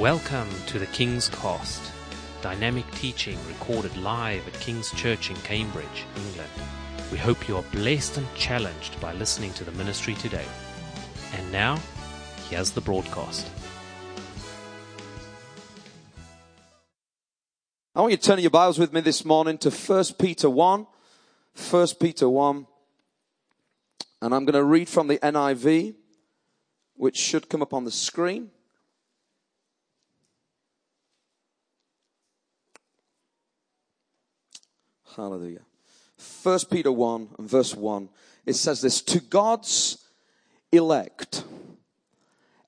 Welcome to the King's Cast, dynamic teaching recorded live at King's Church in Cambridge, England. We hope you are blessed and challenged by listening to the ministry today. And now, here's the broadcast. I want you to turn your Bibles with me this morning to 1 Peter 1. 1 Peter 1. And I'm going to read from the NIV, which should come up on the screen. Hallelujah. 1 Peter 1 and verse 1. It says this To God's elect,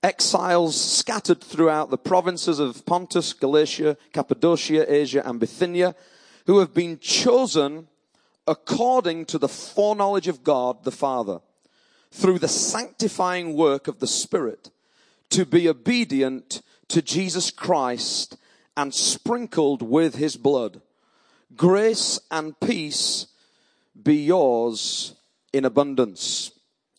exiles scattered throughout the provinces of Pontus, Galatia, Cappadocia, Asia, and Bithynia, who have been chosen according to the foreknowledge of God the Father, through the sanctifying work of the Spirit, to be obedient to Jesus Christ and sprinkled with his blood. Grace and peace be yours in abundance.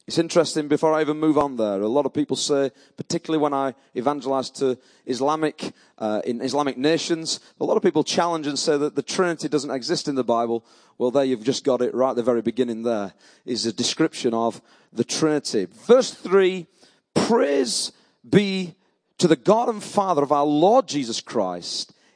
It's interesting, before I even move on there, a lot of people say, particularly when I evangelize to Islamic, uh, in Islamic nations, a lot of people challenge and say that the Trinity doesn't exist in the Bible. Well, there you've just got it right at the very beginning there, is a description of the Trinity. Verse 3, praise be to the God and Father of our Lord Jesus Christ.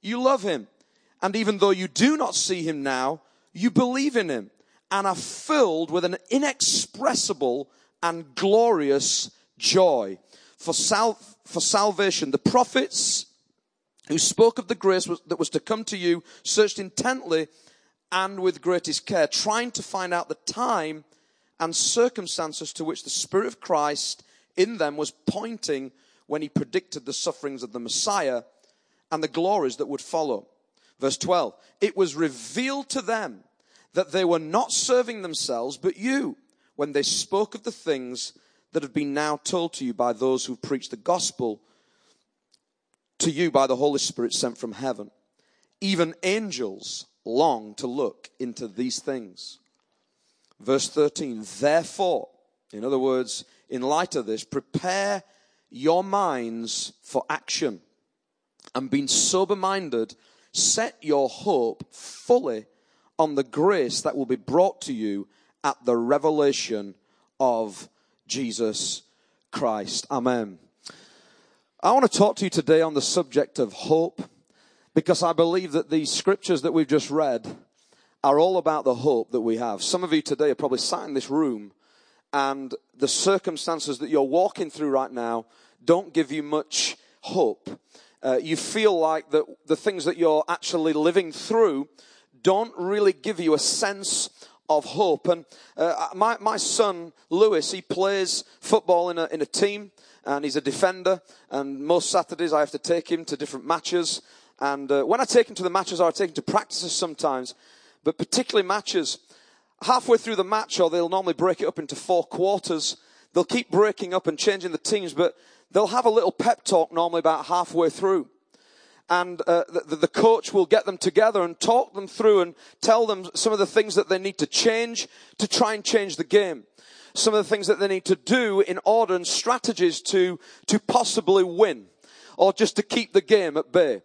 you love him. And even though you do not see him now, you believe in him and are filled with an inexpressible and glorious joy. For, sal- for salvation, the prophets who spoke of the grace that was to come to you searched intently and with greatest care, trying to find out the time and circumstances to which the Spirit of Christ in them was pointing when he predicted the sufferings of the Messiah and the glories that would follow. Verse 12, it was revealed to them that they were not serving themselves, but you, when they spoke of the things that have been now told to you by those who preach the gospel to you by the Holy Spirit sent from heaven. Even angels long to look into these things. Verse 13, therefore, in other words, in light of this, prepare your minds for action and being sober minded, set your hope fully on the grace that will be brought to you at the revelation of Jesus Christ. Amen. I want to talk to you today on the subject of hope because I believe that these scriptures that we've just read are all about the hope that we have. Some of you today are probably sat in this room and the circumstances that you're walking through right now don't give you much hope uh, you feel like that the things that you're actually living through don't really give you a sense of hope. And uh, my, my son, Lewis, he plays football in a, in a team and he's a defender. And most Saturdays I have to take him to different matches. And uh, when I take him to the matches, I take him to practices sometimes, but particularly matches. Halfway through the match, or they'll normally break it up into four quarters. They'll keep breaking up and changing the teams, but they'll have a little pep talk normally about halfway through. And uh, the, the coach will get them together and talk them through and tell them some of the things that they need to change to try and change the game. Some of the things that they need to do in order and strategies to, to possibly win or just to keep the game at bay.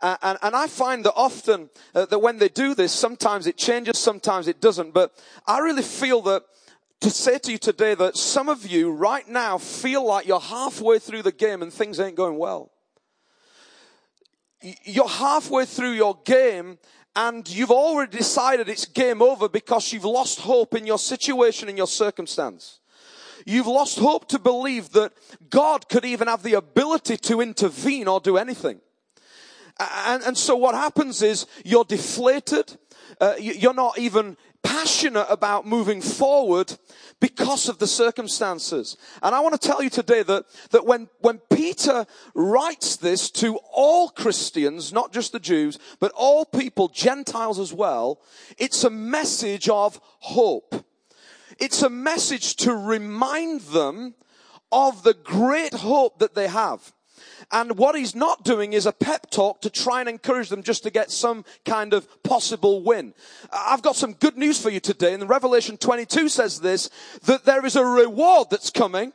Uh, and, and, I find that often uh, that when they do this, sometimes it changes, sometimes it doesn't. But I really feel that to say to you today that some of you right now feel like you're halfway through the game and things ain't going well. you're halfway through your game and you've already decided it's game over because you've lost hope in your situation, and your circumstance. You've lost hope to believe that God could even have the ability to intervene or do anything. And, and so what happens is you're deflated. Uh, you're not even passionate about moving forward because of the circumstances. And I want to tell you today that, that when, when Peter writes this to all Christians, not just the Jews, but all people, Gentiles as well, it's a message of hope. It's a message to remind them of the great hope that they have. And what he's not doing is a pep talk to try and encourage them just to get some kind of possible win. I've got some good news for you today. And Revelation 22 says this, that there is a reward that's coming.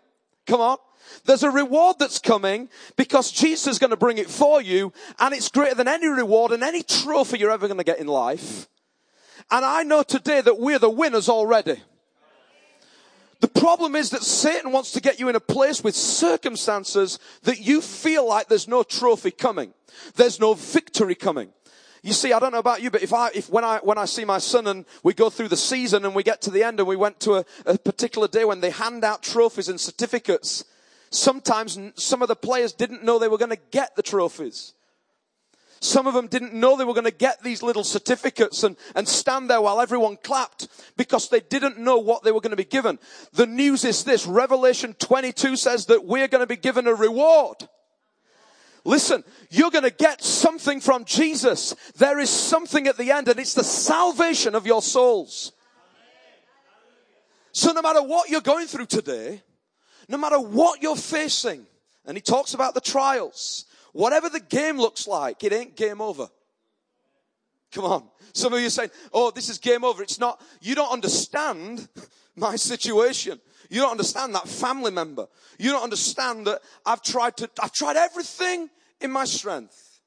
Come on. There's a reward that's coming because Jesus is going to bring it for you and it's greater than any reward and any trophy you're ever going to get in life. And I know today that we're the winners already. The problem is that Satan wants to get you in a place with circumstances that you feel like there's no trophy coming. There's no victory coming. You see, I don't know about you, but if I, if when I, when I see my son and we go through the season and we get to the end and we went to a, a particular day when they hand out trophies and certificates, sometimes some of the players didn't know they were going to get the trophies. Some of them didn't know they were going to get these little certificates and, and stand there while everyone clapped because they didn't know what they were going to be given. The news is this. Revelation 22 says that we're going to be given a reward. Listen, you're going to get something from Jesus. There is something at the end and it's the salvation of your souls. So no matter what you're going through today, no matter what you're facing, and he talks about the trials, Whatever the game looks like, it ain't game over. Come on. Some of you saying, oh, this is game over. It's not. You don't understand my situation. You don't understand that family member. You don't understand that I've tried to, I've tried everything in my strength.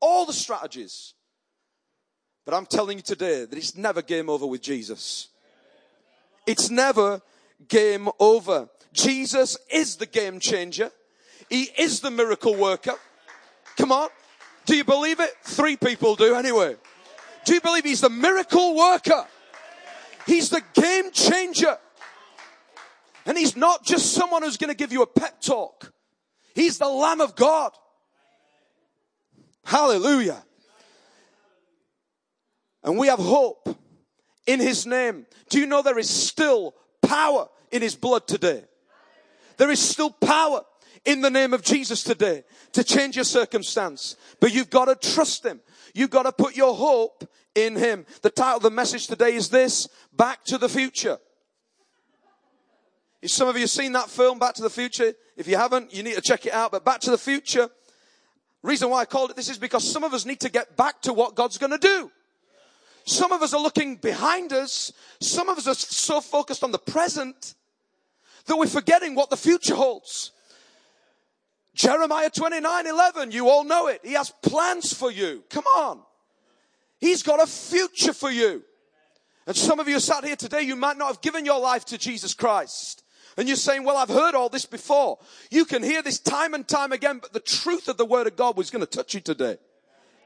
All the strategies. But I'm telling you today that it's never game over with Jesus. It's never game over. Jesus is the game changer. He is the miracle worker. Come on. Do you believe it? Three people do anyway. Do you believe he's the miracle worker? He's the game changer. And he's not just someone who's going to give you a pep talk. He's the Lamb of God. Hallelujah. And we have hope in his name. Do you know there is still power in his blood today? There is still power in the name of Jesus today to change your circumstance. But you've got to trust Him. You've got to put your hope in Him. The title of the message today is this, Back to the Future. If some of you have seen that film, Back to the Future, if you haven't, you need to check it out. But Back to the Future, reason why I called it this is because some of us need to get back to what God's going to do. Some of us are looking behind us. Some of us are so focused on the present that we're forgetting what the future holds. Jeremiah 29 11, you all know it. He has plans for you. Come on. He's got a future for you. And some of you sat here today, you might not have given your life to Jesus Christ. And you're saying, well, I've heard all this before. You can hear this time and time again, but the truth of the word of God was going to touch you today.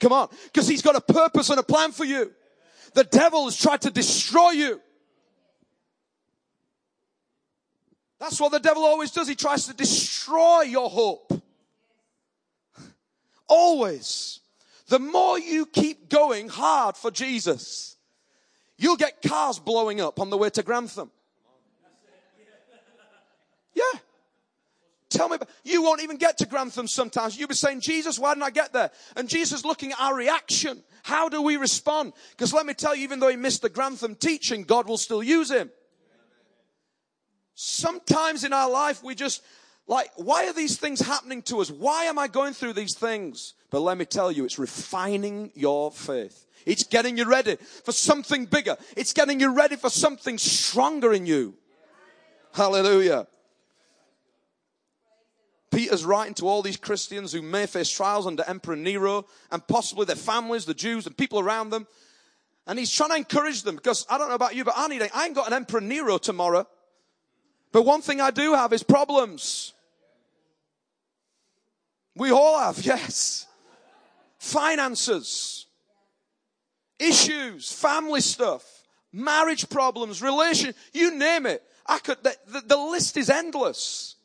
Come on. Because he's got a purpose and a plan for you. The devil has tried to destroy you. That's what the devil always does. He tries to destroy your hope. Always. The more you keep going hard for Jesus, you'll get cars blowing up on the way to Grantham. Yeah. Tell me, you won't even get to Grantham sometimes. You'll be saying, Jesus, why didn't I get there? And Jesus is looking at our reaction. How do we respond? Because let me tell you, even though he missed the Grantham teaching, God will still use him. Sometimes in our life, we just, like, why are these things happening to us? Why am I going through these things? But let me tell you, it's refining your faith. It's getting you ready for something bigger. It's getting you ready for something stronger in you. Hallelujah. Peter's writing to all these Christians who may face trials under Emperor Nero and possibly their families, the Jews and people around them. And he's trying to encourage them because I don't know about you, but I need, I ain't got an Emperor Nero tomorrow. But one thing I do have is problems. We all have, yes. finances, issues, family stuff, marriage problems, relation, you name it. I could, the, the, the list is endless.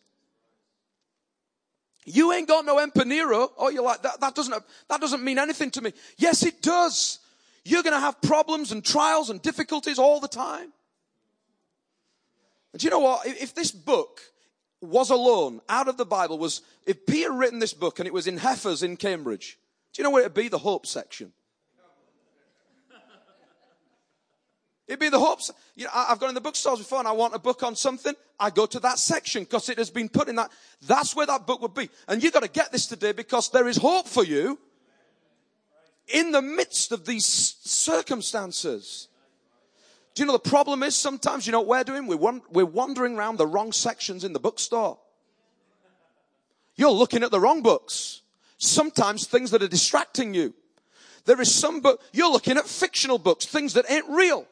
You ain't got no Emperor Nero. Oh, you're like, that, that doesn't, that doesn't mean anything to me. Yes, it does. You're going to have problems and trials and difficulties all the time. And do you know what? If this book was alone out of the Bible was, if Peter written this book and it was in Heffers in Cambridge, do you know where it'd be? The hope section. It'd be the hopes. You know, I've gone in the bookstores before and I want a book on something. I go to that section because it has been put in that. That's where that book would be. And you've got to get this today because there is hope for you in the midst of these circumstances. Do you know the problem is sometimes, you know what we're doing? We're, wandering around the wrong sections in the bookstore. You're looking at the wrong books. Sometimes things that are distracting you. There is some book, you're looking at fictional books, things that ain't real.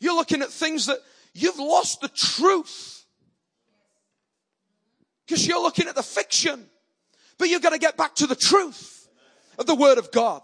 You're looking at things that you've lost the truth. Because you're looking at the fiction. But you've got to get back to the truth of the Word of God.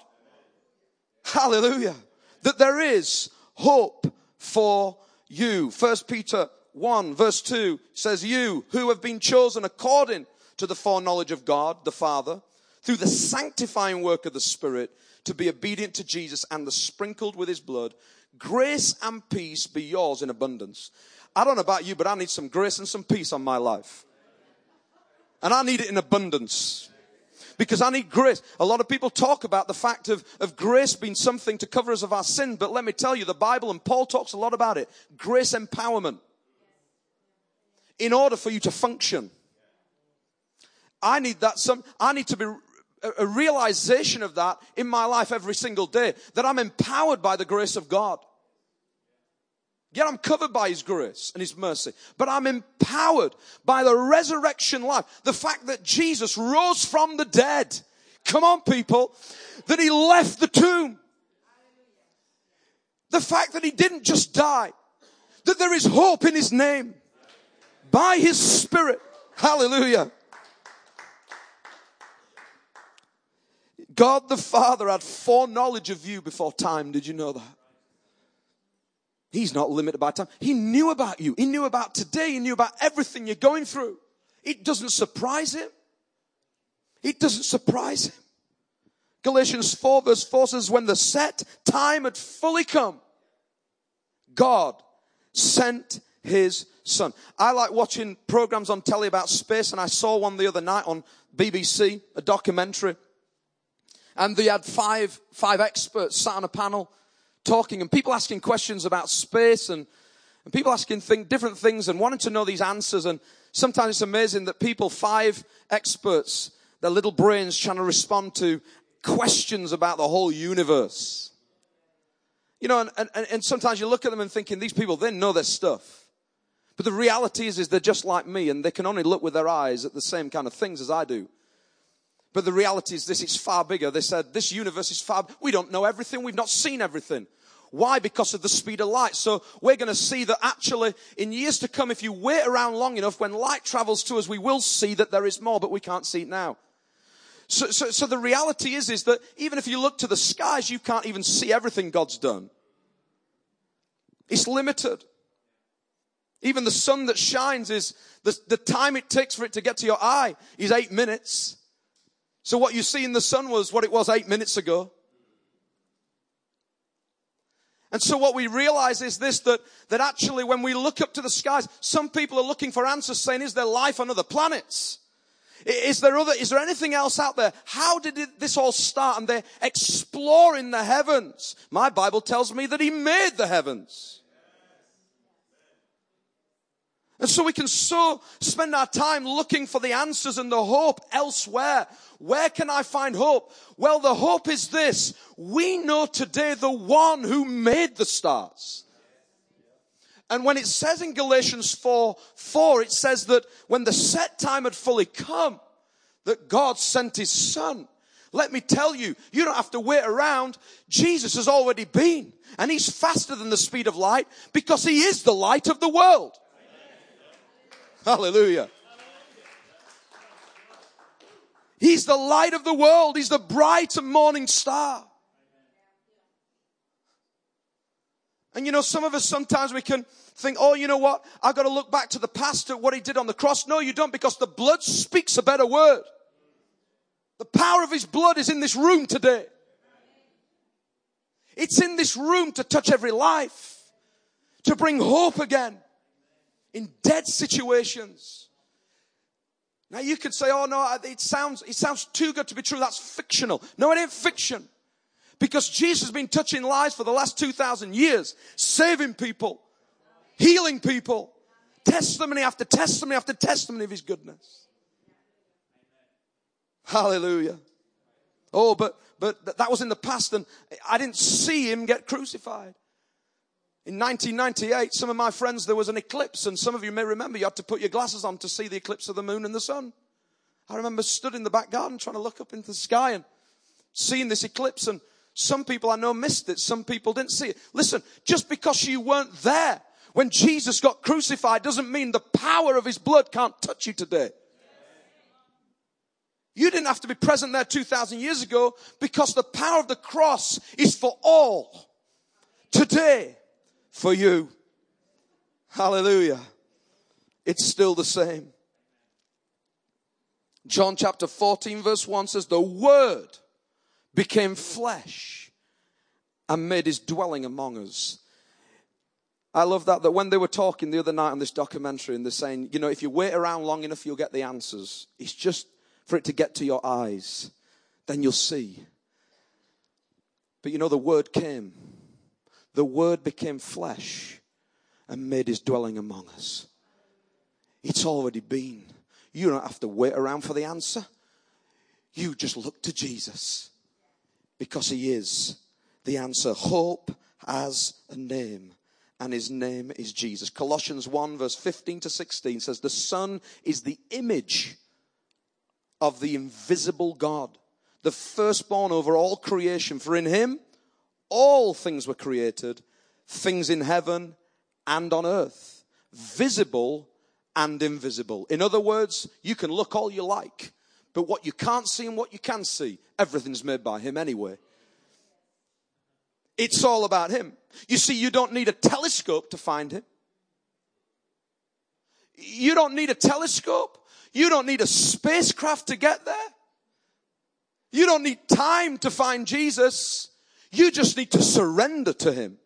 Hallelujah. That there is hope for you. First Peter 1 verse 2 says, You who have been chosen according to the foreknowledge of God, the Father, through the sanctifying work of the Spirit, to be obedient to Jesus and the sprinkled with his blood, Grace and peace be yours in abundance. I don't know about you, but I need some grace and some peace on my life. And I need it in abundance. Because I need grace. A lot of people talk about the fact of, of grace being something to cover us of our sin, but let me tell you, the Bible and Paul talks a lot about it. Grace empowerment. In order for you to function. I need that some, I need to be a realization of that in my life every single day that I'm empowered by the grace of God. Yet I'm covered by His grace and His mercy, but I'm empowered by the resurrection life. The fact that Jesus rose from the dead. Come on, people. That He left the tomb. The fact that He didn't just die. That there is hope in His name. By His Spirit. Hallelujah. God the Father had foreknowledge of you before time. Did you know that? He's not limited by time. He knew about you. He knew about today. He knew about everything you're going through. It doesn't surprise him. It doesn't surprise him. Galatians 4 verse 4 says, when the set time had fully come, God sent his son. I like watching programs on telly about space and I saw one the other night on BBC, a documentary and they had five, five experts sat on a panel talking and people asking questions about space and, and people asking different things and wanting to know these answers. And sometimes it's amazing that people, five experts, their little brains trying to respond to questions about the whole universe. You know, and, and, and sometimes you look at them and thinking, these people, they know their stuff. But the reality is, is they're just like me and they can only look with their eyes at the same kind of things as I do. But the reality is this, it's far bigger. They said, this universe is far, we don't know everything. We've not seen everything. Why? Because of the speed of light. So we're going to see that actually in years to come, if you wait around long enough, when light travels to us, we will see that there is more, but we can't see it now. So, so, so the reality is, is that even if you look to the skies, you can't even see everything God's done. It's limited. Even the sun that shines is the, the time it takes for it to get to your eye is eight minutes. So what you see in the sun was what it was eight minutes ago. And so what we realize is this, that, that actually when we look up to the skies, some people are looking for answers saying, is there life on other planets? Is there other, is there anything else out there? How did this all start? And they're exploring the heavens. My Bible tells me that He made the heavens. And so we can so spend our time looking for the answers and the hope elsewhere. Where can I find hope? Well, the hope is this. We know today the one who made the stars. And when it says in Galatians 4, 4, it says that when the set time had fully come, that God sent his son. Let me tell you, you don't have to wait around. Jesus has already been. And he's faster than the speed of light because he is the light of the world. Hallelujah. He's the light of the world. He's the bright morning star. And you know, some of us sometimes we can think, oh, you know what? I've got to look back to the past at what he did on the cross. No, you don't because the blood speaks a better word. The power of his blood is in this room today. It's in this room to touch every life, to bring hope again in dead situations. Now you could say, oh no, it sounds, it sounds too good to be true. That's fictional. No, it ain't fiction. Because Jesus has been touching lives for the last 2,000 years, saving people, healing people, testimony after testimony after testimony of his goodness. Hallelujah. Oh, but, but that was in the past and I didn't see him get crucified. In 1998, some of my friends, there was an eclipse and some of you may remember you had to put your glasses on to see the eclipse of the moon and the sun. I remember stood in the back garden trying to look up into the sky and seeing this eclipse and some people I know missed it. Some people didn't see it. Listen, just because you weren't there when Jesus got crucified doesn't mean the power of his blood can't touch you today. You didn't have to be present there 2,000 years ago because the power of the cross is for all. Today, for you. Hallelujah. It's still the same. John chapter 14 verse 1 says, the word became flesh and made his dwelling among us. I love that, that when they were talking the other night on this documentary and they're saying, you know, if you wait around long enough, you'll get the answers. It's just for it to get to your eyes. Then you'll see. But you know, the word came. The word became flesh and made his dwelling among us. It's already been. You don't have to wait around for the answer. You just look to Jesus because he is the answer. Hope has a name and his name is Jesus. Colossians 1 verse 15 to 16 says, the son is the image of the invisible God, the firstborn over all creation. For in him, all things were created, things in heaven and on earth, visible and invisible. In other words, you can look all you like. But what you can't see and what you can see, everything's made by Him anyway. It's all about Him. You see, you don't need a telescope to find Him. You don't need a telescope. You don't need a spacecraft to get there. You don't need time to find Jesus. You just need to surrender to Him.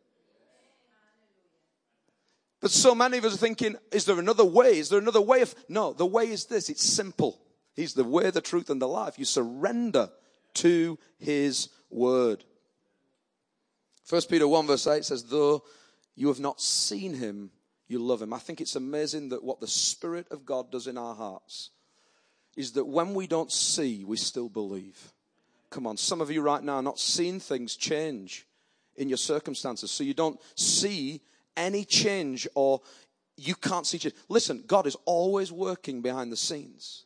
But so many of us are thinking, is there another way? Is there another way of, no, the way is this. It's simple. He's the way, the truth, and the life. You surrender to His word. First Peter 1 verse 8 says, though you have not seen him, you love him. I think it's amazing that what the Spirit of God does in our hearts is that when we don't see, we still believe. Come on, some of you right now are not seeing things change in your circumstances, so you don't see any change or you can't see change. Listen, God is always working behind the scenes.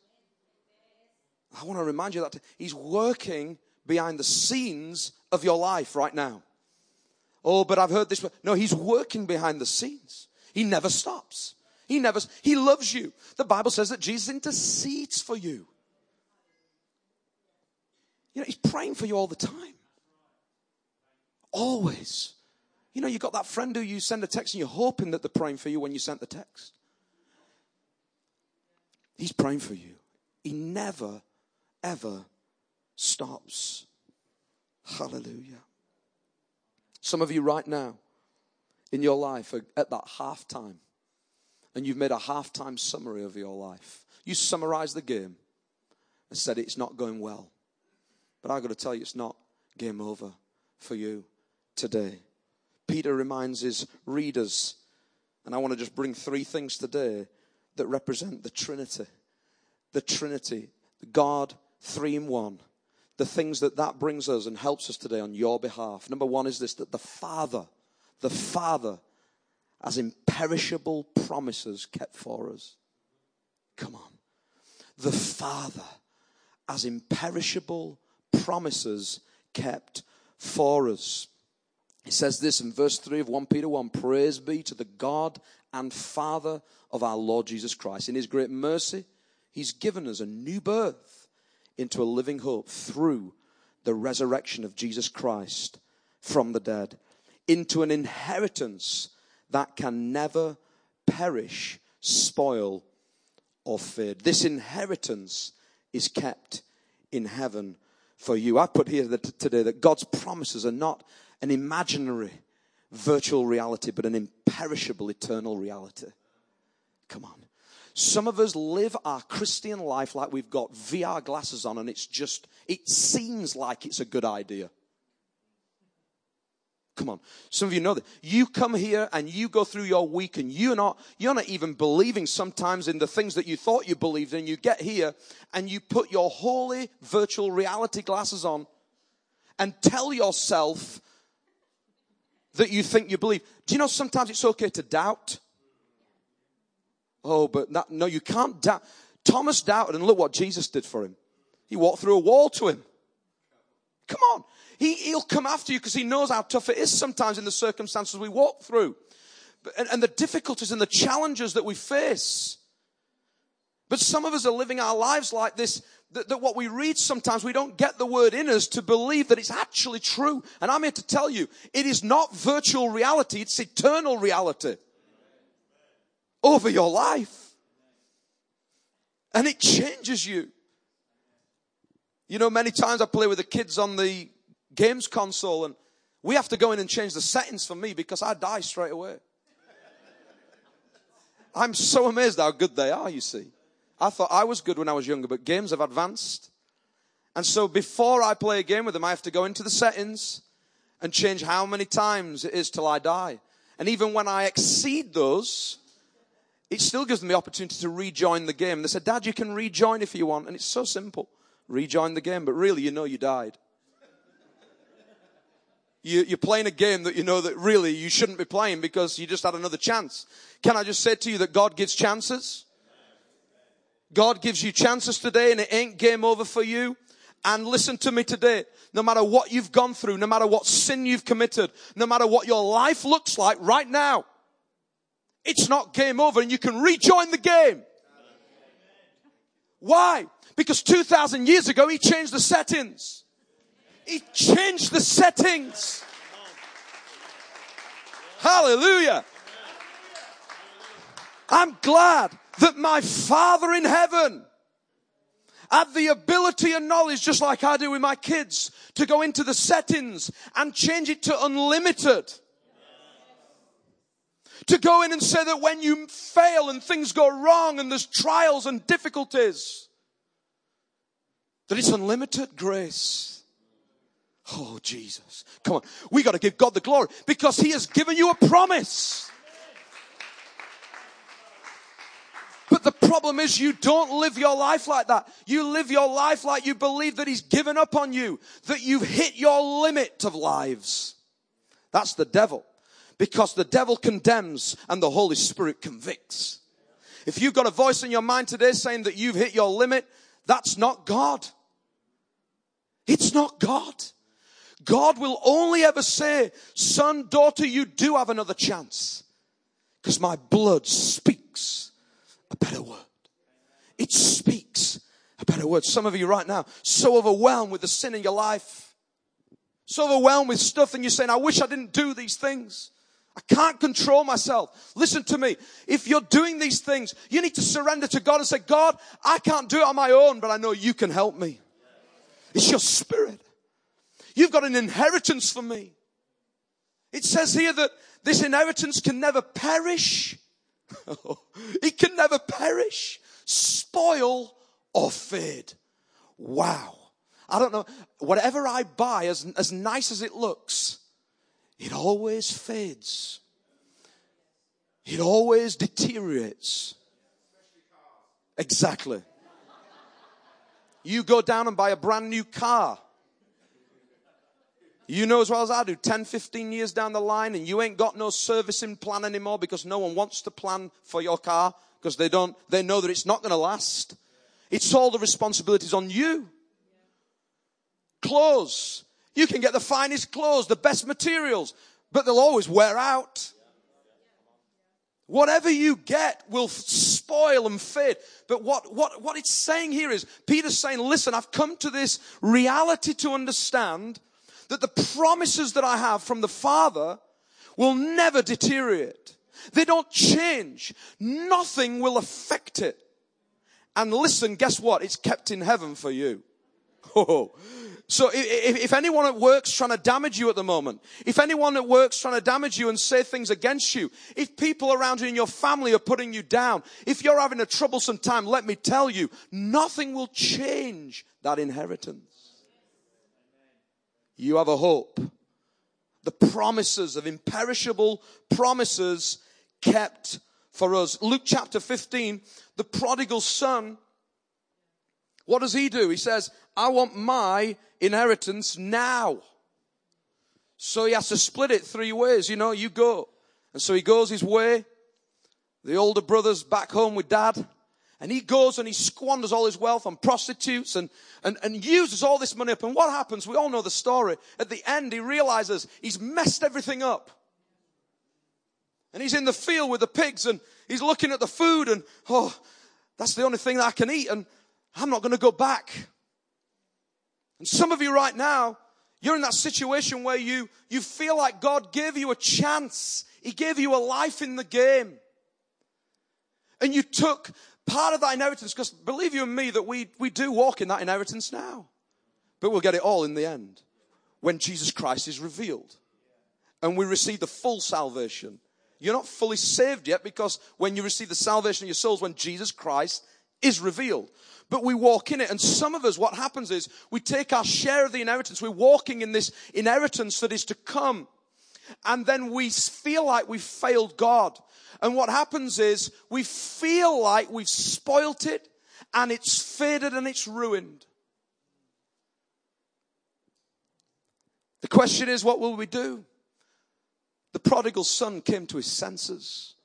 I want to remind you that He's working behind the scenes of your life right now. Oh, but I've heard this. No, He's working behind the scenes. He never stops. He never, He loves you. The Bible says that Jesus intercedes for you. You know, He's praying for you all the time. Always. You know, you got that friend who you send a text and you're hoping that they're praying for you when you sent the text. He's praying for you. He never ever stops. Hallelujah. Some of you right now in your life are at that half time and you've made a halftime summary of your life. You summarized the game and said it's not going well. But I've got to tell you, it's not game over for you today. Peter reminds his readers, and I want to just bring three things today that represent the Trinity. The Trinity, God, three in one. The things that that brings us and helps us today on your behalf. Number one is this that the Father, the Father has imperishable promises kept for us. Come on. The Father has imperishable promises kept for us. He says this in verse 3 of 1 Peter 1 Praise be to the God and Father of our Lord Jesus Christ. In his great mercy, he's given us a new birth into a living hope through the resurrection of Jesus Christ from the dead, into an inheritance that can never perish, spoil, or fade. This inheritance is kept in heaven for you. I put here that today that God's promises are not an imaginary virtual reality, but an imperishable eternal reality. Come on. Some of us live our Christian life like we've got VR glasses on and it's just, it seems like it's a good idea. Come on. Some of you know that. You come here and you go through your week and you're not, you're not even believing sometimes in the things that you thought you believed in. You get here and you put your holy virtual reality glasses on and tell yourself that you think you believe. Do you know sometimes it's okay to doubt? Oh, but that, no, you can't doubt. Thomas doubted and look what Jesus did for him. He walked through a wall to him. Come on. He, he'll come after you because he knows how tough it is sometimes in the circumstances we walk through. And, and the difficulties and the challenges that we face. But some of us are living our lives like this, that, that, what we read sometimes we don't get the word in us to believe that it's actually true. And I'm here to tell you, it is not virtual reality, it's eternal reality over your life. And it changes you. You know, many times I play with the kids on the games console and we have to go in and change the settings for me because I die straight away. I'm so amazed how good they are, you see. I thought I was good when I was younger, but games have advanced. And so before I play a game with them, I have to go into the settings and change how many times it is till I die. And even when I exceed those, it still gives them the opportunity to rejoin the game. They said, Dad, you can rejoin if you want. And it's so simple. Rejoin the game, but really you know you died. You, you're playing a game that you know that really you shouldn't be playing because you just had another chance. Can I just say to you that God gives chances? God gives you chances today and it ain't game over for you. And listen to me today. No matter what you've gone through, no matter what sin you've committed, no matter what your life looks like right now, it's not game over and you can rejoin the game. Why? Because 2,000 years ago, he changed the settings. He changed the settings. Hallelujah. I'm glad that my Father in heaven had the ability and knowledge, just like I do with my kids, to go into the settings and change it to unlimited. To go in and say that when you fail and things go wrong and there's trials and difficulties, that it's unlimited grace. Oh, Jesus. Come on. We got to give God the glory because He has given you a promise. But the problem is you don't live your life like that. You live your life like you believe that He's given up on you, that you've hit your limit of lives. That's the devil because the devil condemns and the Holy Spirit convicts. If you've got a voice in your mind today saying that you've hit your limit, that's not God. It's not God. God will only ever say, son, daughter, you do have another chance. Because my blood speaks a better word. It speaks a better word. Some of you right now, so overwhelmed with the sin in your life. So overwhelmed with stuff and you're saying, I wish I didn't do these things. I can't control myself. Listen to me. If you're doing these things, you need to surrender to God and say, God, I can't do it on my own, but I know you can help me. It's your spirit. You've got an inheritance for me. It says here that this inheritance can never perish. it can never perish, spoil, or fade. Wow. I don't know. Whatever I buy, as, as nice as it looks, it always fades. It always deteriorates. Exactly. You go down and buy a brand new car. You know as well as I do, 10, 15 years down the line and you ain't got no servicing plan anymore because no one wants to plan for your car because they don't, they know that it's not going to last. It's all the responsibilities on you. Clothes. You can get the finest clothes, the best materials, but they'll always wear out. Whatever you get will spoil and fade. But what, what, what it's saying here is, Peter's saying, listen, I've come to this reality to understand that the promises that I have from the Father will never deteriorate. They don't change. Nothing will affect it. And listen, guess what? It's kept in heaven for you. Oh, so if, anyone at work's trying to damage you at the moment, if anyone at work's trying to damage you and say things against you, if people around you in your family are putting you down, if you're having a troublesome time, let me tell you, nothing will change that inheritance. You have a hope. The promises of imperishable promises kept for us. Luke chapter 15, the prodigal son, what does he do? He says, I want my inheritance now. So he has to split it three ways. You know, you go. And so he goes his way. The older brother's back home with dad. And he goes and he squanders all his wealth on prostitutes and, and, and uses all this money up. And what happens? We all know the story. At the end, he realizes he's messed everything up. And he's in the field with the pigs and he's looking at the food and, oh, that's the only thing that I can eat. And I'm not going to go back. And some of you right now, you're in that situation where you, you feel like God gave you a chance. He gave you a life in the game. And you took part of that inheritance, because believe you and me that we, we do walk in that inheritance now. But we'll get it all in the end when Jesus Christ is revealed. And we receive the full salvation. You're not fully saved yet because when you receive the salvation of your souls, when Jesus Christ is revealed but we walk in it. And some of us, what happens is we take our share of the inheritance. We're walking in this inheritance that is to come. And then we feel like we've failed God. And what happens is we feel like we've spoilt it and it's faded and it's ruined. The question is, what will we do? The prodigal son came to his senses.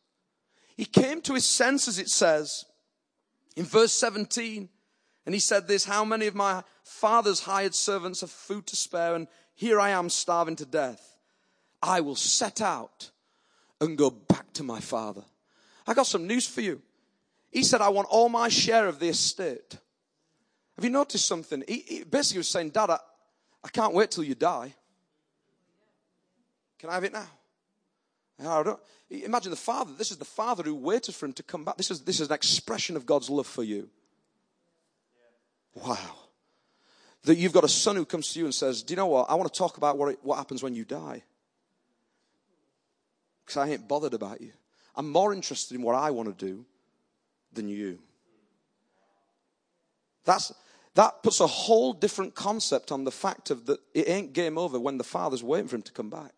He came to his senses, it says, in verse 17, and he said this, how many of my father's hired servants have food to spare and here I am starving to death. I will set out and go back to my father. I got some news for you. He said, I want all my share of the estate. Have you noticed something? He, he basically was saying, Dad, I, I can't wait till you die. Can I have it now? I don't, imagine the father. This is the father who waited for him to come back. This is, this is an expression of God's love for you. Wow. That you've got a son who comes to you and says, Do you know what? I want to talk about what, it, what happens when you die. Because I ain't bothered about you. I'm more interested in what I want to do than you. That's, that puts a whole different concept on the fact of that it ain't game over when the father's waiting for him to come back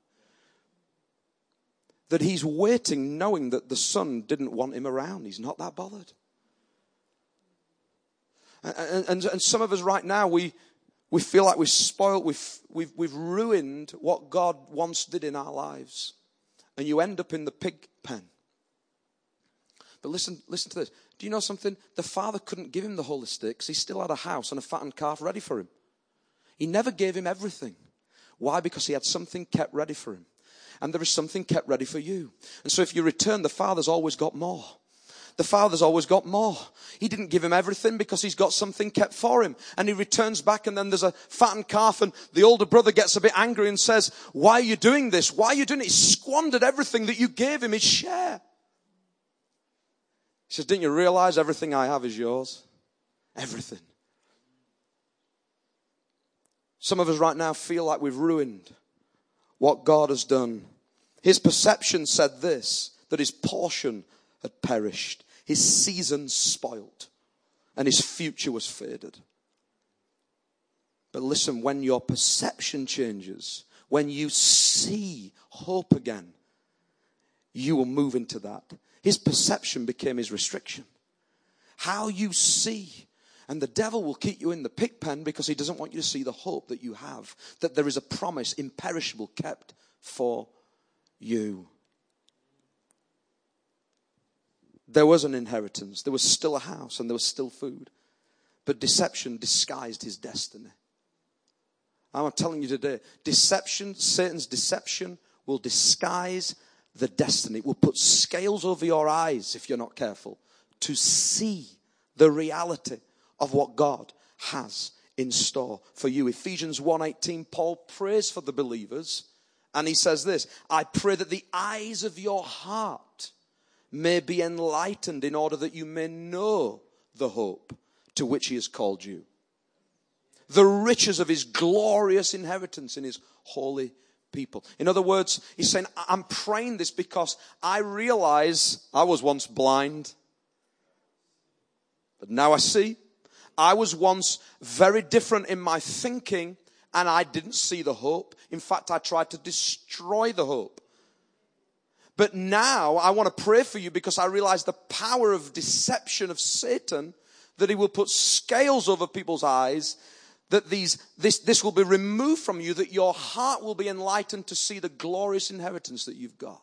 that he's waiting knowing that the son didn't want him around. He's not that bothered. And, and, and some of us right now, we, we feel like we've spoiled, we've, we've, we've ruined what God once did in our lives. And you end up in the pig pen. But listen, listen to this. Do you know something? The father couldn't give him the whole estate because he still had a house and a fattened calf ready for him. He never gave him everything. Why? Because he had something kept ready for him and there is something kept ready for you. And so if you return, the Father's always got more. The Father's always got more. He didn't give him everything because he's got something kept for him. And he returns back and then there's a fattened calf and the older brother gets a bit angry and says, why are you doing this? Why are you doing it? He squandered everything that you gave him, his share. He says, didn't you realize everything I have is yours? Everything. Some of us right now feel like we've ruined what God has done his perception said this that his portion had perished, his season spoilt, and his future was faded. But listen, when your perception changes, when you see hope again, you will move into that. His perception became his restriction. How you see. And the devil will keep you in the pig pen because he doesn't want you to see the hope that you have, that there is a promise imperishable kept for you. There was an inheritance, there was still a house, and there was still food. But deception disguised his destiny. I'm telling you today, deception, Satan's deception will disguise the destiny. It will put scales over your eyes if you're not careful to see the reality of what God has in store for you. Ephesians 1:18 Paul prays for the believers and he says this, I pray that the eyes of your heart may be enlightened in order that you may know the hope to which he has called you. The riches of his glorious inheritance in his holy people. In other words, he's saying, I'm praying this because I realize I was once blind, but now I see. I was once very different in my thinking and I didn't see the hope. In fact, I tried to destroy the hope. But now I want to pray for you because I realize the power of deception of Satan that he will put scales over people's eyes that these, this, this will be removed from you, that your heart will be enlightened to see the glorious inheritance that you've got.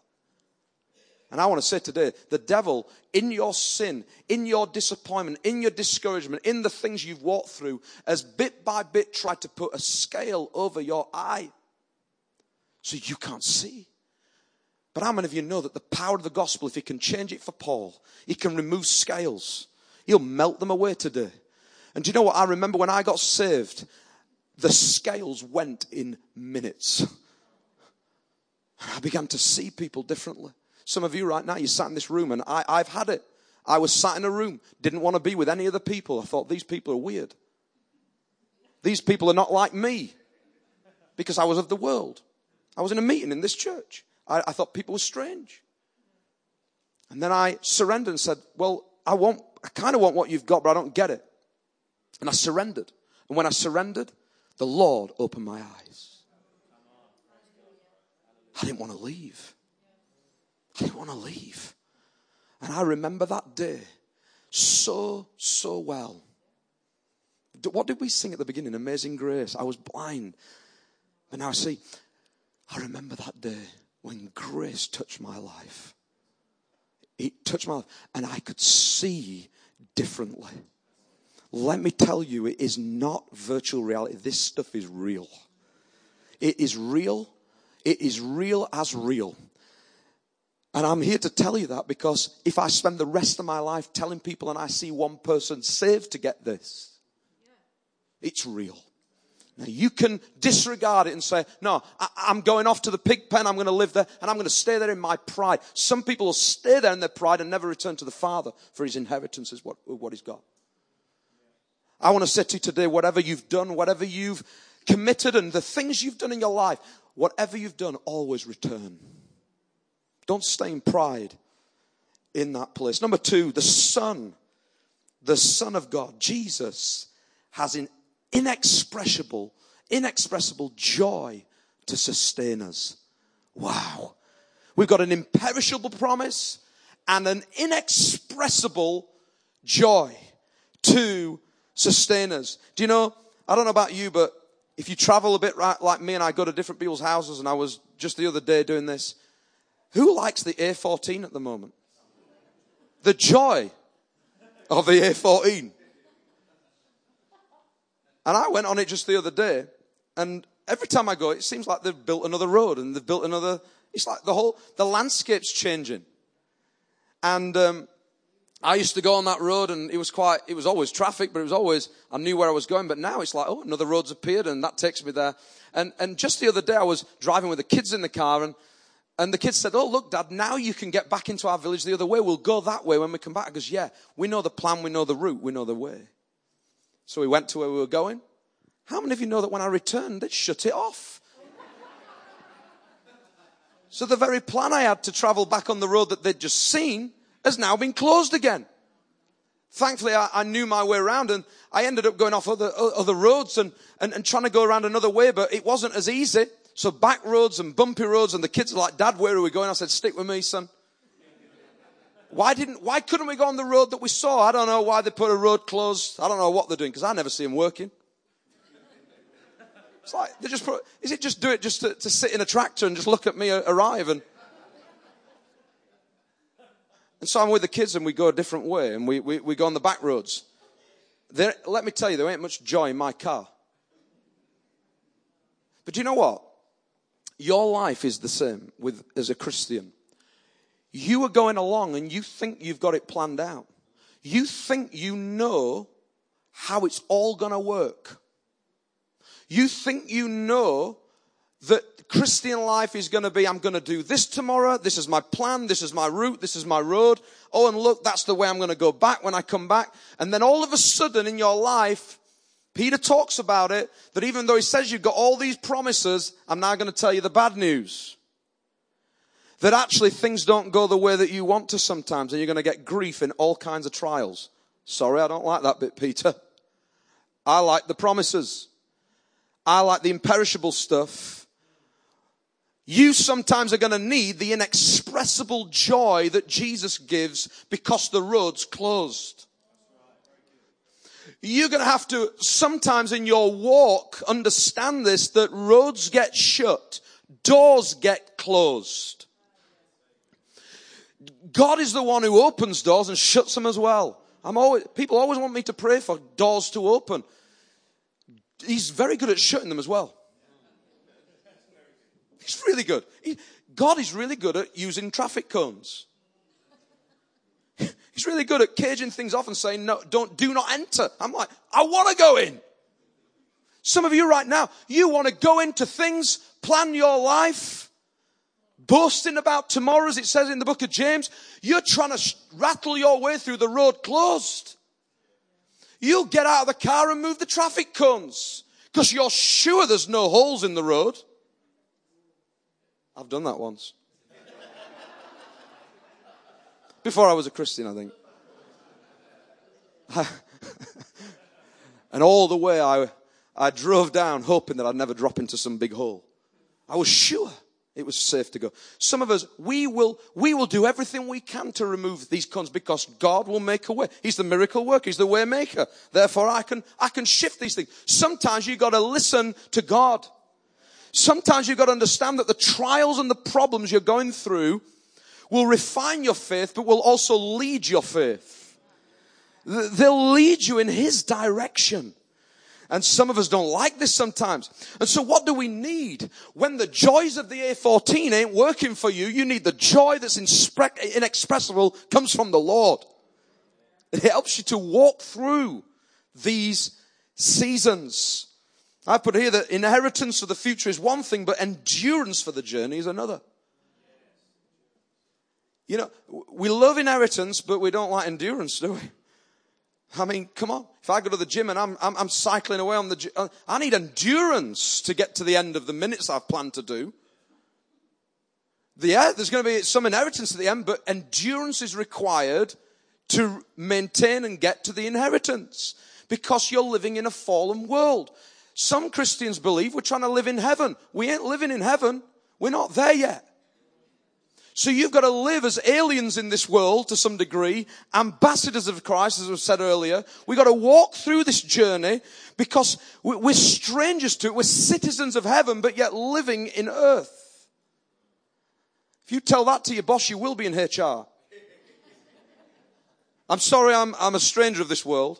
And I want to say today, the devil, in your sin, in your disappointment, in your discouragement, in the things you've walked through, has bit by bit tried to put a scale over your eye so you can't see. But how many of you know that the power of the gospel, if he can change it for Paul, he can remove scales. He'll melt them away today. And do you know what? I remember when I got saved, the scales went in minutes. I began to see people differently. Some of you right now, you sat in this room and I, I've had it. I was sat in a room, didn't want to be with any other people. I thought, these people are weird. These people are not like me because I was of the world. I was in a meeting in this church. I, I thought people were strange. And then I surrendered and said, well, I want, I kind of want what you've got, but I don't get it. And I surrendered. And when I surrendered, the Lord opened my eyes. I didn't want to leave. I didn't want to leave. And I remember that day so, so well. What did we sing at the beginning? Amazing Grace. I was blind. But now I see, I remember that day when grace touched my life. It touched my life, and I could see differently. Let me tell you, it is not virtual reality. This stuff is real. It is real. It is real as real. And I'm here to tell you that because if I spend the rest of my life telling people and I see one person saved to get this, it's real. Now you can disregard it and say, no, I, am going off to the pig pen. I'm going to live there and I'm going to stay there in my pride. Some people will stay there in their pride and never return to the Father for his inheritance is what, what he's got. I want to say to you today, whatever you've done, whatever you've committed and the things you've done in your life, whatever you've done, always return. Don't stay in pride in that place. Number two, the Son, the Son of God, Jesus, has an inexpressible, inexpressible joy to sustain us. Wow. We've got an imperishable promise and an inexpressible joy to sustain us. Do you know, I don't know about you, but if you travel a bit right, like me and I go to different people's houses and I was just the other day doing this, who likes the A14 at the moment? The joy of the A14. And I went on it just the other day and every time I go, it seems like they've built another road and they've built another, it's like the whole, the landscape's changing. And, um, I used to go on that road and it was quite, it was always traffic, but it was always, I knew where I was going. But now it's like, oh, another road's appeared and that takes me there. And, and just the other day I was driving with the kids in the car and, and the kids said, oh, look, dad, now you can get back into our village the other way. We'll go that way when we come back. I goes, yeah, we know the plan. We know the route. We know the way. So we went to where we were going. How many of you know that when I returned, they shut it off? so the very plan I had to travel back on the road that they'd just seen has now been closed again. Thankfully, I, I, knew my way around and I ended up going off other, other roads and, and, and trying to go around another way, but it wasn't as easy. So back roads and bumpy roads and the kids are like, Dad, where are we going? I said, stick with me, son. Why didn't, why couldn't we go on the road that we saw? I don't know why they put a road closed. I don't know what they're doing because I never see them working. It's like, they just put, is it just do it just to, to sit in a tractor and just look at me arrive and, and so I'm with the kids and we go a different way and we, we, we go on the back roads. There, let me tell you, there ain't much joy in my car. But you know what? Your life is the same with, as a Christian. You are going along and you think you've got it planned out. You think you know how it's all going to work. You think you know that Christian life is going to be, I'm going to do this tomorrow. This is my plan. This is my route. This is my road. Oh, and look, that's the way I'm going to go back when I come back. And then all of a sudden in your life, Peter talks about it, that even though he says you've got all these promises, I'm now going to tell you the bad news. That actually things don't go the way that you want to sometimes, and you're going to get grief in all kinds of trials. Sorry, I don't like that bit, Peter. I like the promises. I like the imperishable stuff. You sometimes are going to need the inexpressible joy that Jesus gives because the road's closed. You're going to have to sometimes in your walk understand this that roads get shut, doors get closed. God is the one who opens doors and shuts them as well. I'm always, people always want me to pray for doors to open. He's very good at shutting them as well. He's really good. He, God is really good at using traffic cones. He's really good at caging things off and saying, no, don't, do not enter. I'm like, I want to go in. Some of you right now, you want to go into things, plan your life, boasting about tomorrow, as it says in the book of James. You're trying to rattle your way through the road closed. You'll get out of the car and move the traffic cones because you're sure there's no holes in the road. I've done that once. Before I was a Christian, I think. and all the way I, I drove down hoping that I'd never drop into some big hole. I was sure it was safe to go. Some of us, we will, we will do everything we can to remove these cons because God will make a way. He's the miracle worker. He's the way maker. Therefore I can, I can shift these things. Sometimes you gotta listen to God. Sometimes you've got to understand that the trials and the problems you're going through will refine your faith, but will also lead your faith. They'll lead you in His direction. And some of us don't like this sometimes. And so what do we need? When the joys of the A14 ain't working for you, you need the joy that's inexpressible comes from the Lord. It helps you to walk through these seasons. I put here that inheritance for the future is one thing, but endurance for the journey is another. You know, we love inheritance, but we don't like endurance, do we? I mean, come on. If I go to the gym and I'm, I'm, I'm cycling away on the, uh, I need endurance to get to the end of the minutes I've planned to do. Yeah, there's going to be some inheritance at the end, but endurance is required to maintain and get to the inheritance because you're living in a fallen world. Some Christians believe we're trying to live in heaven. We ain't living in heaven. We're not there yet. So you've got to live as aliens in this world to some degree, ambassadors of Christ, as I said earlier. We've got to walk through this journey because we're strangers to it. We're citizens of heaven, but yet living in earth. If you tell that to your boss, you will be in HR. I'm sorry, I'm, I'm a stranger of this world.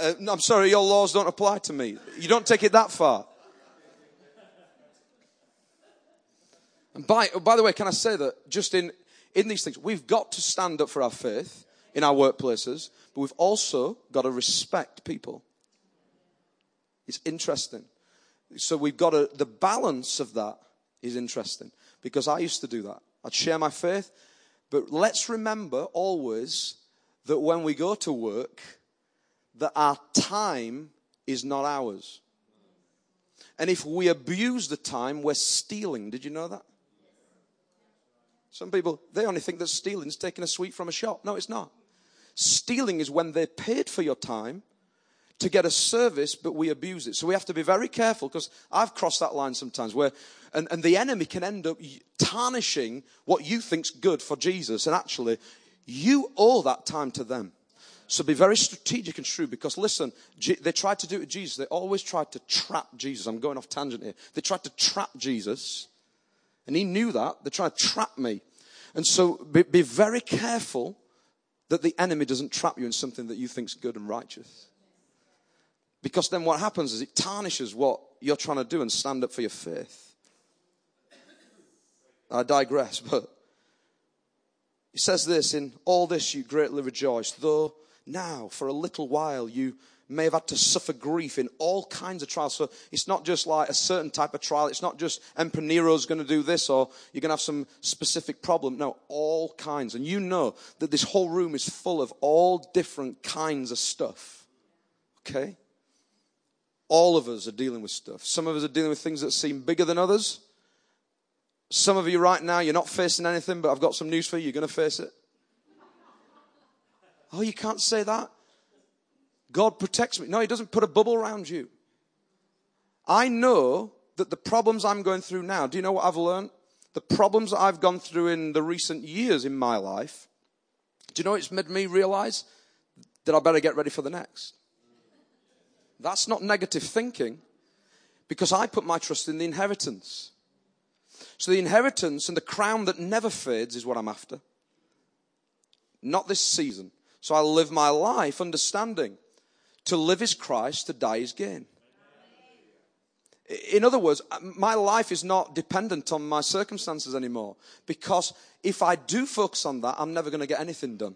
Uh, I'm sorry, your laws don't apply to me. You don't take it that far. And by, by the way, can I say that just in, in these things, we've got to stand up for our faith in our workplaces, but we've also got to respect people. It's interesting. So we've got to, the balance of that is interesting because I used to do that. I'd share my faith, but let's remember always that when we go to work, that our time is not ours. And if we abuse the time, we're stealing. Did you know that? Some people, they only think that stealing is taking a sweet from a shop. No, it's not. Stealing is when they paid for your time to get a service, but we abuse it. So we have to be very careful because I've crossed that line sometimes where, and, and the enemy can end up tarnishing what you think's good for Jesus. And actually, you owe that time to them. So be very strategic and shrewd because listen, they tried to do it with Jesus. They always tried to trap Jesus. I'm going off tangent here. They tried to trap Jesus and he knew that. They're trying to trap me. And so be, be very careful that the enemy doesn't trap you in something that you think's good and righteous. Because then what happens is it tarnishes what you're trying to do and stand up for your faith. I digress, but he says this in all this you greatly rejoice, though now for a little while you may have had to suffer grief in all kinds of trials. So it's not just like a certain type of trial. It's not just Emperor Nero's going to do this or you're going to have some specific problem. No, all kinds. And you know that this whole room is full of all different kinds of stuff. Okay? All of us are dealing with stuff. Some of us are dealing with things that seem bigger than others. Some of you right now, you're not facing anything, but I've got some news for you. You're going to face it. Oh, you can't say that? God protects me. No, He doesn't put a bubble around you. I know that the problems I'm going through now, do you know what I've learned? The problems that I've gone through in the recent years in my life, do you know it's made me realize that I better get ready for the next? That's not negative thinking because I put my trust in the inheritance. So the inheritance and the crown that never fades is what I'm after. Not this season. So I live my life understanding to live is Christ, to die is gain. In other words, my life is not dependent on my circumstances anymore because if I do focus on that, I'm never going to get anything done.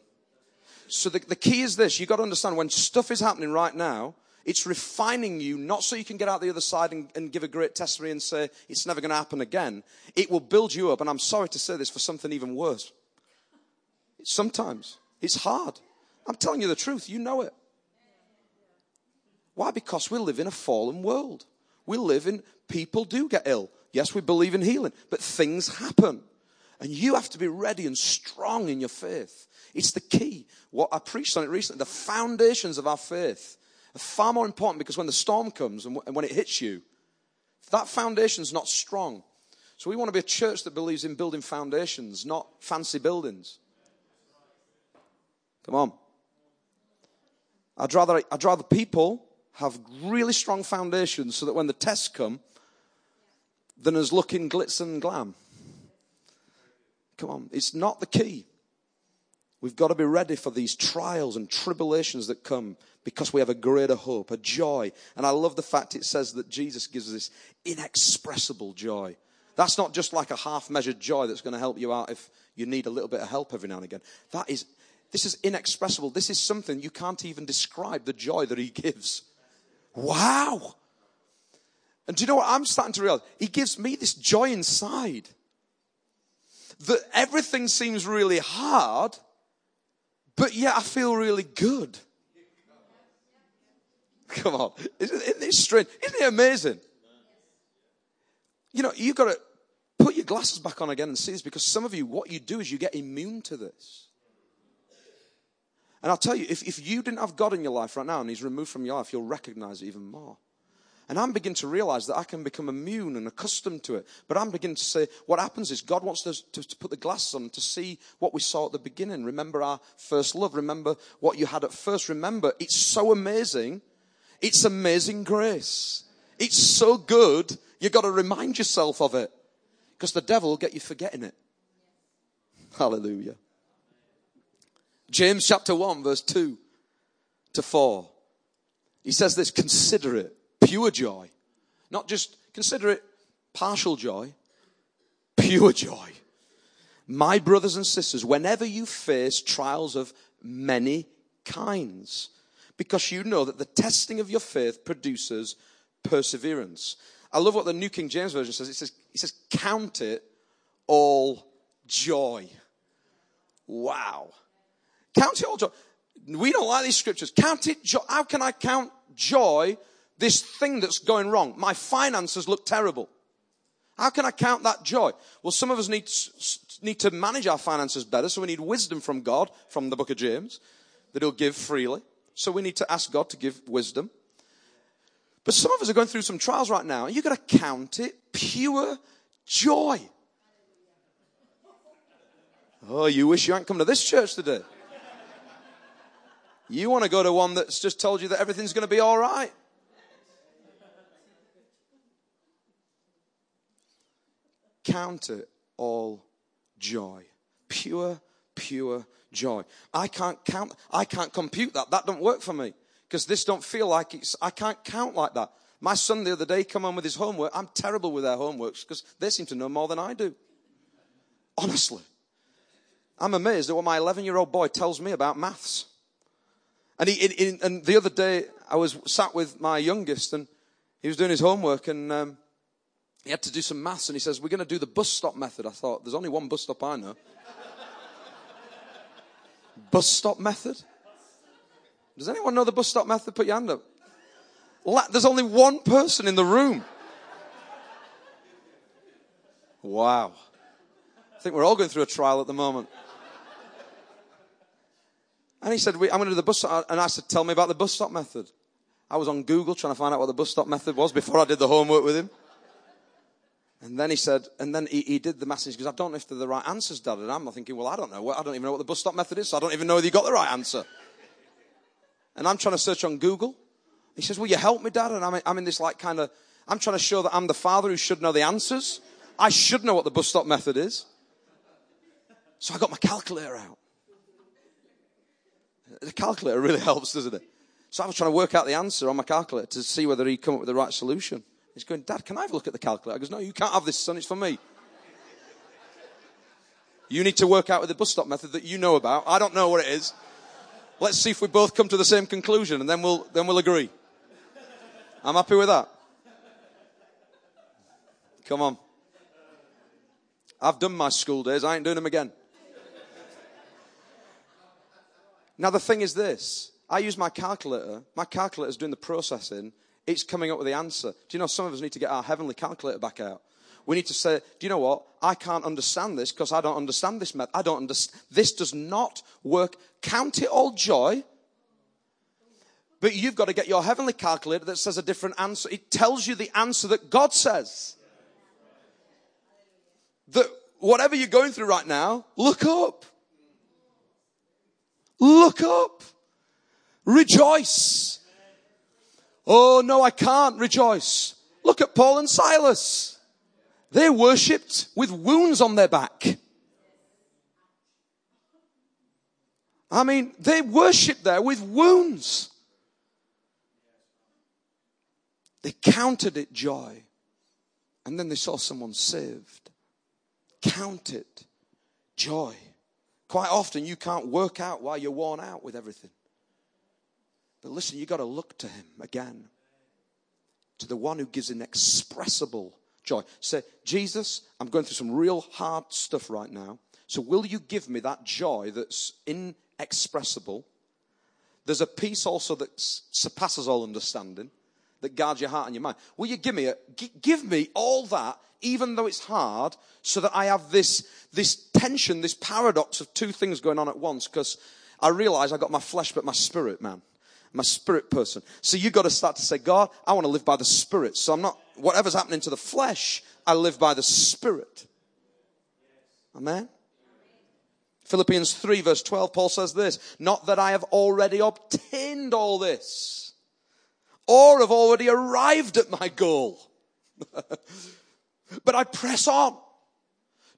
So the, the key is this. You've got to understand when stuff is happening right now, it's refining you, not so you can get out the other side and, and give a great testimony and say, it's never going to happen again. It will build you up. And I'm sorry to say this for something even worse. Sometimes it's hard. I'm telling you the truth. You know it. Why? Because we live in a fallen world. We live in, people do get ill. Yes, we believe in healing, but things happen. And you have to be ready and strong in your faith. It's the key. What I preached on it recently, the foundations of our faith are far more important because when the storm comes and when it hits you, that foundation's not strong. So we want to be a church that believes in building foundations, not fancy buildings. Come on. I'd rather, I'd rather people have really strong foundations so that when the tests come, than us looking glitz and glam. Come on, it's not the key. We've got to be ready for these trials and tribulations that come because we have a greater hope, a joy. And I love the fact it says that Jesus gives us this inexpressible joy. That's not just like a half measured joy that's going to help you out if you need a little bit of help every now and again. That is, this is inexpressible. This is something you can't even describe the joy that he gives. Wow. And do you know what I'm starting to realize? He gives me this joy inside that everything seems really hard, but yet I feel really good. Come on. Isn't this strange? Isn't it amazing? You know, you've got to put your glasses back on again and see this because some of you, what you do is you get immune to this. And I'll tell you, if, if you didn't have God in your life right now and He's removed from your life, you'll recognize it even more. And I'm beginning to realize that I can become immune and accustomed to it. But I'm beginning to say, what happens is God wants us to, to, put the glasses on to see what we saw at the beginning. Remember our first love. Remember what you had at first. Remember, it's so amazing. It's amazing grace. It's so good. You've got to remind yourself of it. Because the devil will get you forgetting it. Hallelujah. James chapter 1, verse 2 to 4. He says this consider it pure joy. Not just consider it partial joy, pure joy. My brothers and sisters, whenever you face trials of many kinds, because you know that the testing of your faith produces perseverance. I love what the New King James Version says. It says, it says count it all joy. Wow. Count it all joy. We don't like these scriptures. Count it joy. How can I count joy? This thing that's going wrong. My finances look terrible. How can I count that joy? Well, some of us need, need to manage our finances better, so we need wisdom from God, from the book of James, that he'll give freely. So we need to ask God to give wisdom. But some of us are going through some trials right now, and you've got to count it pure joy. Oh, you wish you hadn't come to this church today. You want to go to one that's just told you that everything's going to be all right. Count it all joy. Pure, pure joy. I can't count, I can't compute that. That don't work for me. Because this don't feel like it's, I can't count like that. My son the other day come on with his homework. I'm terrible with their homeworks because they seem to know more than I do. Honestly. I'm amazed at what my 11 year old boy tells me about maths. And, he, and the other day, I was sat with my youngest and he was doing his homework and um, he had to do some maths and he says, We're going to do the bus stop method. I thought, There's only one bus stop I know. bus stop method? Does anyone know the bus stop method? Put your hand up. There's only one person in the room. Wow. I think we're all going through a trial at the moment. And he said, I'm going to do the bus stop. And I said, tell me about the bus stop method. I was on Google trying to find out what the bus stop method was before I did the homework with him. And then he said, and then he, he did the message because I don't know if they're the right answers, Dad. And I'm thinking, well, I don't know. I don't even know what the bus stop method is, so I don't even know whether you got the right answer. And I'm trying to search on Google. He says, will you help me, Dad? And I'm, I'm in this like kind of, I'm trying to show that I'm the father who should know the answers. I should know what the bus stop method is. So I got my calculator out. The calculator really helps, doesn't it? So I was trying to work out the answer on my calculator to see whether he'd come up with the right solution. He's going, Dad, can I have a look at the calculator? I goes, No, you can't have this, son. It's for me. You need to work out with the bus stop method that you know about. I don't know what it is. Let's see if we both come to the same conclusion, and then we'll then we'll agree. I'm happy with that. Come on. I've done my school days. I ain't doing them again. Now, the thing is this I use my calculator. My calculator's doing the processing. It's coming up with the answer. Do you know some of us need to get our heavenly calculator back out? We need to say, do you know what? I can't understand this because I don't understand this method. I don't understand. This does not work. Count it all joy. But you've got to get your heavenly calculator that says a different answer. It tells you the answer that God says. That whatever you're going through right now, look up. Look up. Rejoice. Oh no, I can't rejoice. Look at Paul and Silas. They worshipped with wounds on their back. I mean, they worshipped there with wounds. They counted it joy. And then they saw someone saved. Count it joy. Quite often you can't work out why you're worn out with everything. But listen, you've got to look to him again. To the one who gives inexpressible joy. Say, Jesus, I'm going through some real hard stuff right now. So will you give me that joy that's inexpressible? There's a peace also that surpasses all understanding, that guards your heart and your mind. Will you give me a, give me all that even though it's hard, so that I have this, this tension, this paradox of two things going on at once, because I realize I got my flesh, but my spirit, man. My spirit person. So you got to start to say, God, I want to live by the spirit. So I'm not, whatever's happening to the flesh, I live by the spirit. Amen. Philippians 3 verse 12, Paul says this, not that I have already obtained all this, or have already arrived at my goal. But I press on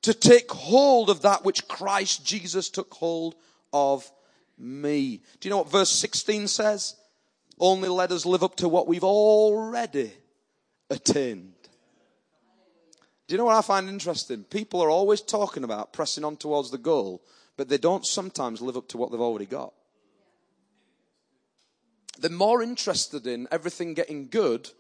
to take hold of that which Christ Jesus took hold of me. Do you know what verse 16 says? Only let us live up to what we've already attained. Do you know what I find interesting? People are always talking about pressing on towards the goal, but they don't sometimes live up to what they've already got. They're more interested in everything getting good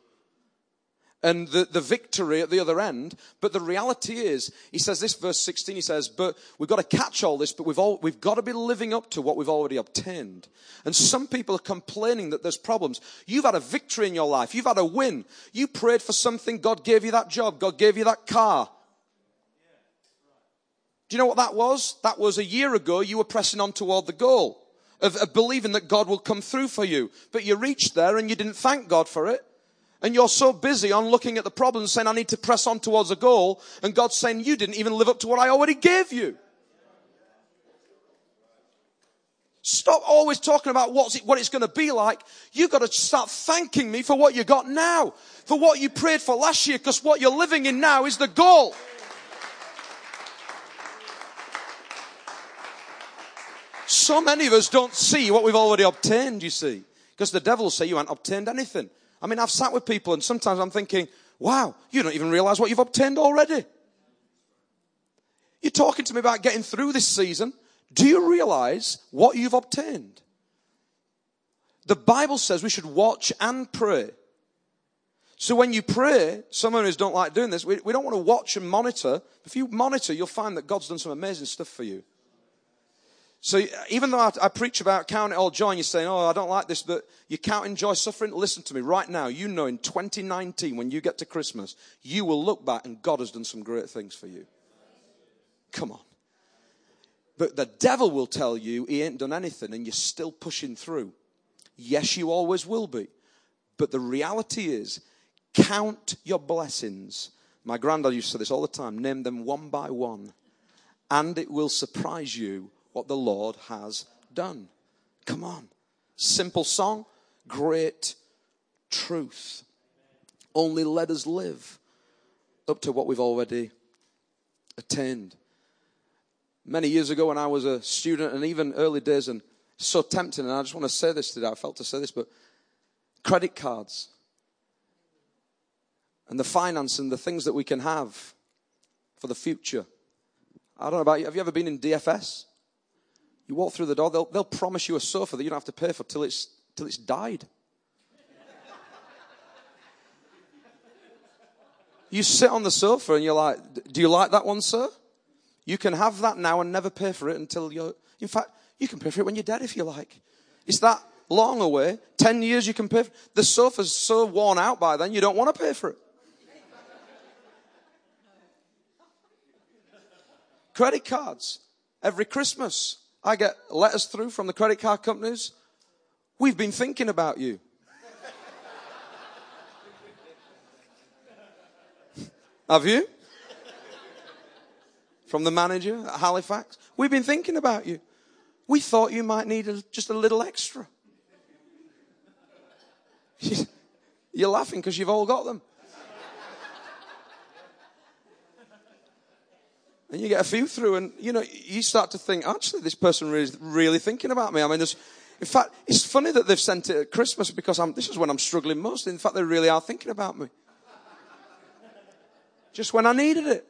and the, the victory at the other end. But the reality is, he says this, verse 16, he says, but we've got to catch all this, but we've all, we've got to be living up to what we've already obtained. And some people are complaining that there's problems. You've had a victory in your life. You've had a win. You prayed for something. God gave you that job. God gave you that car. Do you know what that was? That was a year ago. You were pressing on toward the goal of, of believing that God will come through for you. But you reached there and you didn't thank God for it. And you're so busy on looking at the problems saying, I need to press on towards a goal. And God's saying, you didn't even live up to what I already gave you. Stop always talking about what's it, what it's going to be like. You've got to start thanking me for what you got now, for what you prayed for last year, because what you're living in now is the goal. So many of us don't see what we've already obtained, you see. Because the devil will say you haven't obtained anything. I mean, I've sat with people and sometimes I'm thinking, wow, you don't even realize what you've obtained already. You're talking to me about getting through this season. Do you realize what you've obtained? The Bible says we should watch and pray. So when you pray, some owners don't like doing this. We, we don't want to watch and monitor. If you monitor, you'll find that God's done some amazing stuff for you. So uh, even though I, I, preach about count all joy and you're saying, oh, I don't like this, but you can't enjoy suffering, listen to me right now. You know in 2019, when you get to Christmas, you will look back and God has done some great things for you. Come on. But the devil will tell you he ain't done anything and you're still pushing through. Yes, you always will be. But the reality is, count your blessings. My granddad used to say this all the time name them one by one, and it will surprise you what the Lord has done. Come on. Simple song, great truth. Only let us live up to what we've already attained. Many years ago, when I was a student, and even early days, and so tempting, and I just want to say this today, I felt to say this, but credit cards and the finance and the things that we can have for the future. I don't know about you. Have you ever been in DFS? You walk through the door, they'll, they'll promise you a sofa that you don't have to pay for till it's, till it's died. you sit on the sofa and you're like, Do you like that one, sir? You can have that now and never pay for it until you're. In fact, you can pay for it when you're dead if you like. It's that long away. Ten years you can pay for The sofa's so worn out by then, you don't want to pay for it. Credit cards. Every Christmas. I get letters through from the credit card companies. We've been thinking about you. Have you? From the manager at Halifax. We've been thinking about you. We thought you might need a, just a little extra. You're laughing because you've all got them. And you get a few through, and you know, you start to think, actually, this person really is really thinking about me. I mean, there's, in fact, it's funny that they've sent it at Christmas because I'm, this is when I'm struggling most. In fact, they really are thinking about me. Just when I needed it.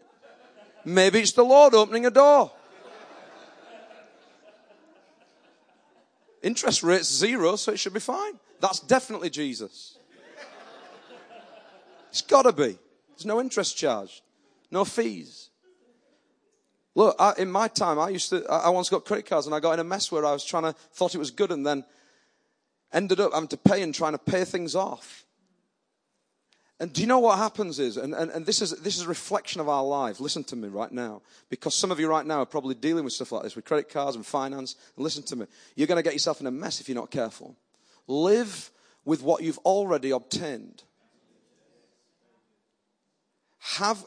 Maybe it's the Lord opening a door. Interest rate's zero, so it should be fine. That's definitely Jesus. It's got to be. There's no interest charge, no fees. Look, I, in my time, I used to, I once got credit cards and I got in a mess where I was trying to, thought it was good and then ended up having to pay and trying to pay things off. And do you know what happens is, and, and, and this is this is a reflection of our life. Listen to me right now. Because some of you right now are probably dealing with stuff like this, with credit cards and finance. Listen to me. You're going to get yourself in a mess if you're not careful. Live with what you've already obtained. Have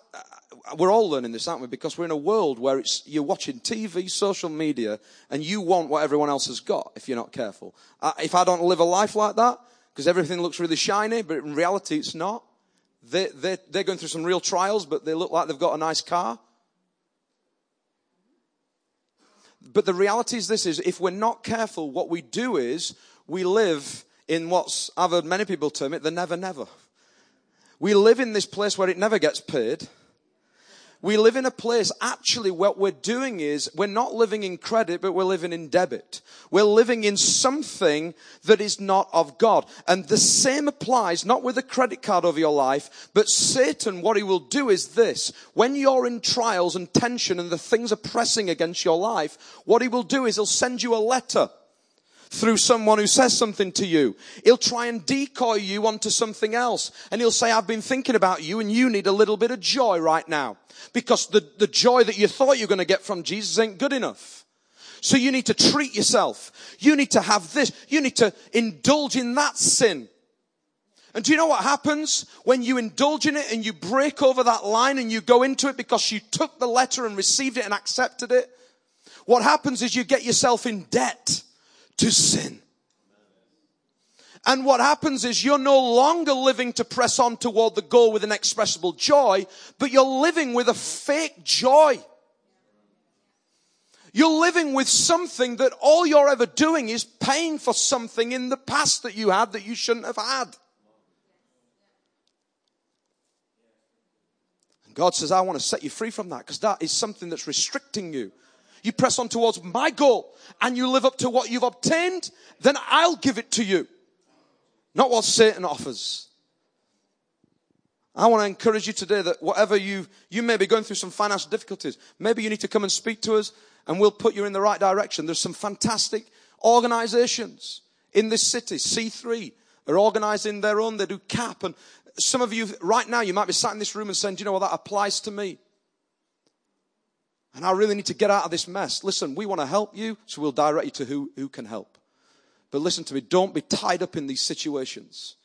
we're all learning this, aren't we? Because we're in a world where it's, you're watching TV, social media, and you want what everyone else has got if you're not careful. Uh, if I don't live a life like that, because everything looks really shiny, but in reality it's not. They, they, they're going through some real trials, but they look like they've got a nice car. But the reality is this is, if we're not careful, what we do is, we live in what's, I've heard many people term it, the never never. We live in this place where it never gets paid we live in a place, actually, what we're doing is we're not living in credit, but we're living in debit. We're living in something that is not of God. And the same applies, not with a credit card over your life, but Satan, what he will do is this. When you're in trials and tension and the things are pressing against your life, what he will do is he'll send you a letter through someone who says something to you. He'll try and decoy you onto something else. And he'll say, I've been thinking about you and you need a little bit of joy right now. Because the, the joy that you thought you were going to get from Jesus ain't good enough. So you need to treat yourself. You need to have this. You need to indulge in that sin. And do you know what happens when you indulge in it and you break over that line and you go into it because you took the letter and received it and accepted it? What happens is you get yourself in debt to sin. And what happens is you're no longer living to press on toward the goal with an expressible joy, but you're living with a fake joy. You're living with something that all you're ever doing is paying for something in the past that you had that you shouldn't have had. And God says, I want to set you free from that because that is something that's restricting you. You press on towards my goal and you live up to what you've obtained, then I'll give it to you. Not what Satan offers. I want to encourage you today that whatever you, you may be going through some financial difficulties, maybe you need to come and speak to us and we'll put you in the right direction. There's some fantastic organizations in this city. C3 are organizing their own. They do CAP and some of you right now, you might be sat in this room and saying, do you know what? That applies to me. And I really need to get out of this mess. Listen, we want to help you, so we'll direct you to who, who can help. But listen to me, don't be tied up in these situations.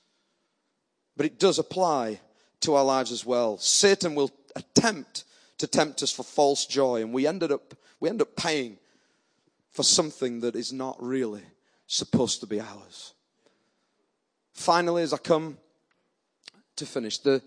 But it does apply to our lives as well. Satan will attempt to tempt us for false joy, and we ended up we end up paying for something that is not really supposed to be ours. Finally, as I come to finish, the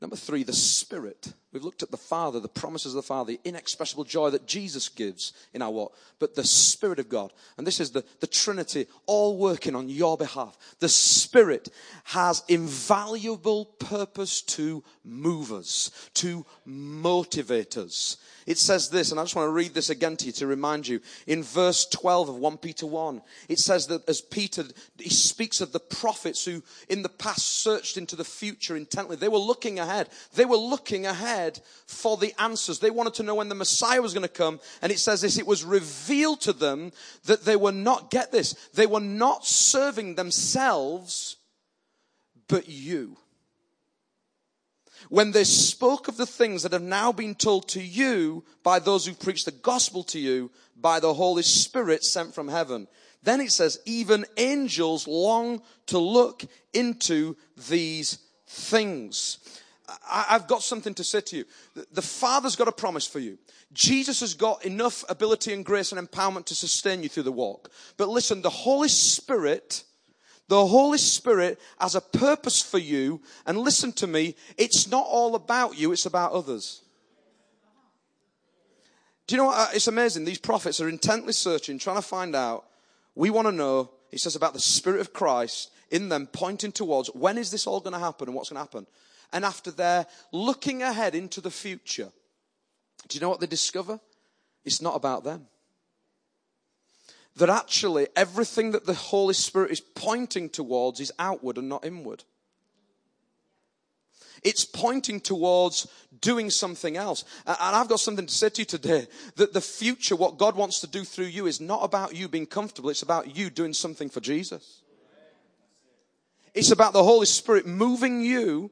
number three, the Spirit We've looked at the Father, the promises of the Father, the inexpressible joy that Jesus gives in our walk, but the Spirit of God. And this is the, the Trinity all working on your behalf. The Spirit has invaluable purpose to move us, to motivate us. It says this, and I just want to read this again to you to remind you. In verse 12 of 1 Peter 1, it says that as Peter, he speaks of the prophets who in the past searched into the future intently. They were looking ahead. They were looking ahead for the answers. They wanted to know when the Messiah was going to come. And it says this, it was revealed to them that they were not, get this, they were not serving themselves, but you when they spoke of the things that have now been told to you by those who preach the gospel to you by the Holy Spirit sent from heaven. Then it says, even angels long to look into these things. I've got something to say to you. The Father's got a promise for you. Jesus has got enough ability and grace and empowerment to sustain you through the walk. But listen, the Holy Spirit the Holy Spirit has a purpose for you. And listen to me, it's not all about you, it's about others. Do you know what? Uh, it's amazing. These prophets are intently searching, trying to find out. We want to know, he says, about the Spirit of Christ in them, pointing towards when is this all going to happen and what's going to happen. And after they're looking ahead into the future, do you know what they discover? It's not about them that actually everything that the Holy Spirit is pointing towards is outward and not inward. It's pointing towards doing something else. And I've got something to say to you today that the future, what God wants to do through you, is not about you being comfortable, it's about you doing something for Jesus. It's about the Holy Spirit moving you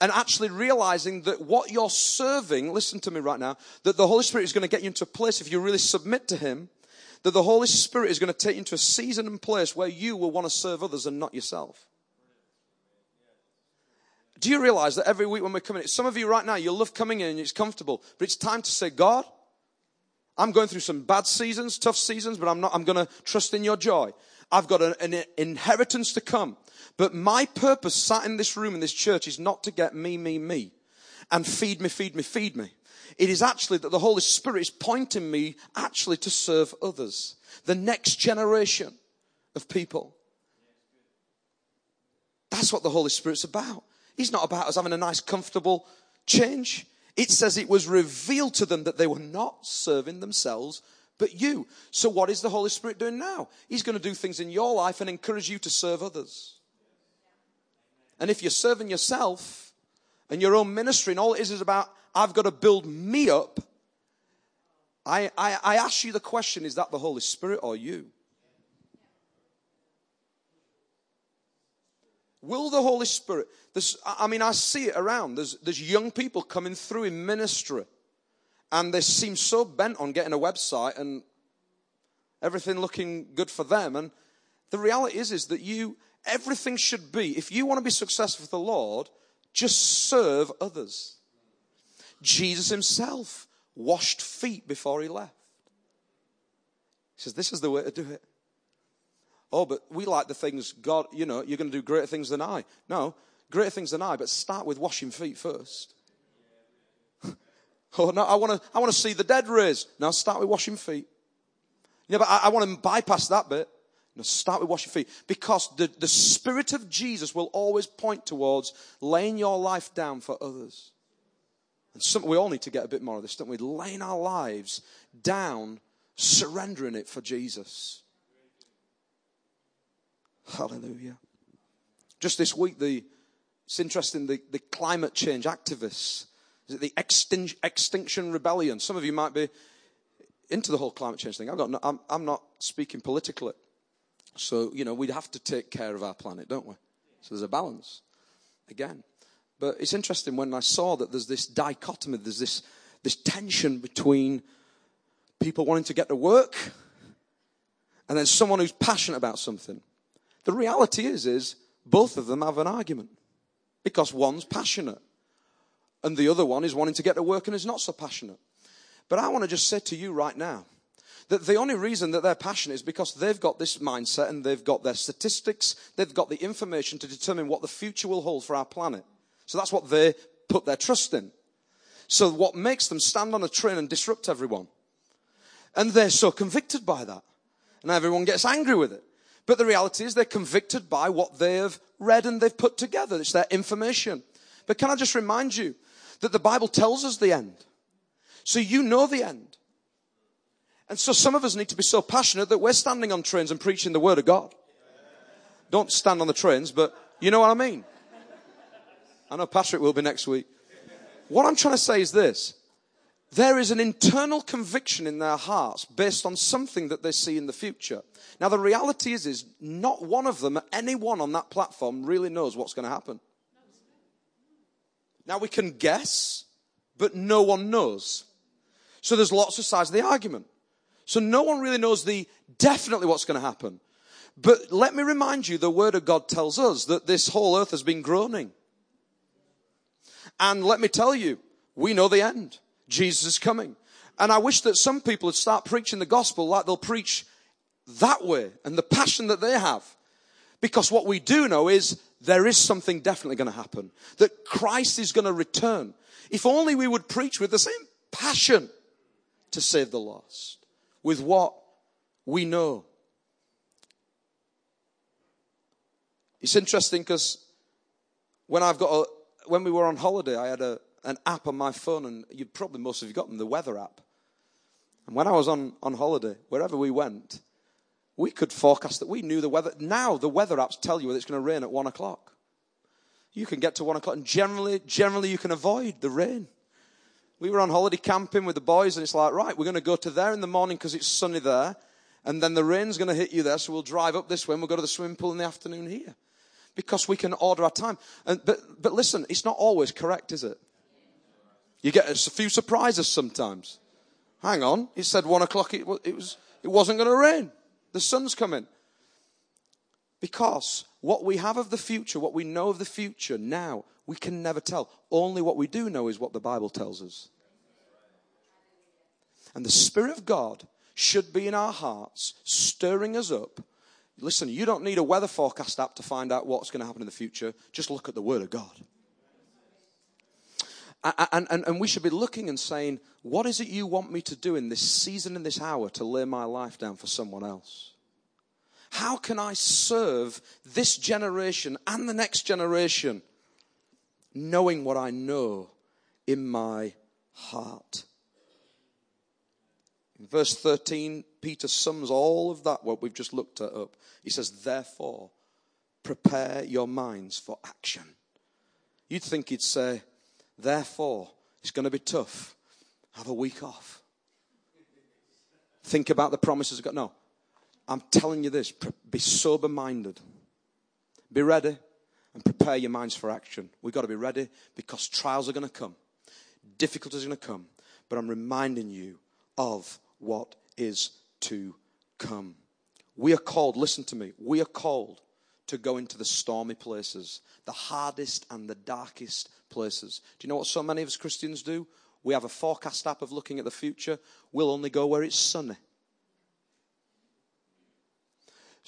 and actually realizing that what you're serving, listen to me right now, that the Holy Spirit is going to get you into a place if you really submit to Him that the Holy Spirit is going to take you into a season and place where you will want to serve others and not yourself. Do you realize that every week when we're coming in, some of you right now, you love coming in and it's comfortable, but it's time to say, God, I'm going through some bad seasons, tough seasons, but I'm not, I'm going to trust in your joy. I've got an, an inheritance to come. But my purpose sat in this room in this church is not to get me, me, me and feed me, feed me, feed me. It is actually that the Holy Spirit is pointing me actually to serve others, the next generation of people. That's what the Holy Spirit's about. He's not about us having a nice, comfortable change. It says it was revealed to them that they were not serving themselves, but you. So what is the Holy Spirit doing now? He's going to do things in your life and encourage you to serve others. And if you're serving yourself and your own ministry and all it is is about I've got to build me up. I, I, I ask you the question is that the Holy Spirit or you? Will the Holy Spirit, this, I mean, I see it around. There's, there's young people coming through in ministry, and they seem so bent on getting a website and everything looking good for them. And the reality is, is that you, everything should be, if you want to be successful for the Lord, just serve others. Jesus himself washed feet before he left. He says, This is the way to do it. Oh, but we like the things God, you know, you're going to do greater things than I. No, greater things than I, but start with washing feet first. Oh, no, I want to I want to see the dead raised. Now start with washing feet. Yeah, but I, I want to bypass that bit. Now start with washing feet. Because the, the Spirit of Jesus will always point towards laying your life down for others. And some, we all need to get a bit more of this, don't we? Laying our lives down, surrendering it for Jesus. Hallelujah. Just this week, the, it's interesting, the, the climate change activists, is it the Extin- Extinction Rebellion? Some of you might be into the whole climate change thing. I've got no, I'm, I'm not speaking politically. So, you know, we'd have to take care of our planet, don't we? So there's a balance again. But it's interesting when I saw that there's this dichotomy, there's this, this tension between people wanting to get to work and then someone who's passionate about something. The reality is, is both of them have an argument because one's passionate and the other one is wanting to get to work and is not so passionate. But I want to just say to you right now that the only reason that they're passionate is because they've got this mindset and they've got their statistics, they've got the information to determine what the future will hold for our planet. So that's what they put their trust in. So what makes them stand on a train and disrupt everyone? And they're so convicted by that. And everyone gets angry with it. But the reality is they're convicted by what they have read and they've put together. It's their information. But can I just remind you that the Bible tells us the end? So you know the end. And so some of us need to be so passionate that we're standing on trains and preaching the word of God. Don't stand on the trains, but you know what I mean. I know Patrick will be next week. What I'm trying to say is this. There is an internal conviction in their hearts based on something that they see in the future. Now the reality is, is not one of them, anyone on that platform really knows what's going to happen. Now we can guess, but no one knows. So there's lots of sides of the argument. So no one really knows the definitely what's going to happen. But let me remind you, the word of God tells us that this whole earth has been groaning. And let me tell you, we know the end. Jesus is coming. And I wish that some people would start preaching the gospel like they'll preach that way and the passion that they have. Because what we do know is there is something definitely going to happen. That Christ is going to return. If only we would preach with the same passion to save the lost. With what we know. It's interesting because when I've got a, when we were on holiday, I had a, an app on my phone, and you'd probably most of you got them, the weather app. And when I was on, on holiday, wherever we went, we could forecast that we knew the weather. Now the weather apps tell you whether it's going to rain at one o'clock. You can get to one o'clock, and generally, generally you can avoid the rain. We were on holiday camping with the boys, and it's like, right, we're going to go to there in the morning because it's sunny there, and then the rain's going to hit you there, so we'll drive up this way and we'll go to the swimming pool in the afternoon here because we can order our time. And, but, but listen, it's not always correct, is it? You get a few surprises sometimes. Hang on, it said one o'clock. It, it was. It wasn't going to rain. The sun's coming. Because what we have of the future, what we know of the future now, we can never tell. Only what we do know is what the Bible tells us. And the Spirit of God should be in our hearts, stirring us up Listen, you don't need a weather forecast app to find out what's going to happen in the future. Just look at the Word of God. And, and, and we should be looking and saying, What is it you want me to do in this season, in this hour, to lay my life down for someone else? How can I serve this generation and the next generation knowing what I know in my heart? In verse 13, Peter sums all of that, what we've just looked at, up. He says, Therefore, prepare your minds for action. You'd think he'd say, Therefore, it's going to be tough. Have a week off. Think about the promises of God. No, I'm telling you this be sober minded, be ready, and prepare your minds for action. We've got to be ready because trials are going to come, difficulties are going to come. But I'm reminding you of what is to come. We are called, listen to me, we are called to go into the stormy places, the hardest and the darkest places. Do you know what so many of us Christians do? We have a forecast app of looking at the future. We'll only go where it's sunny.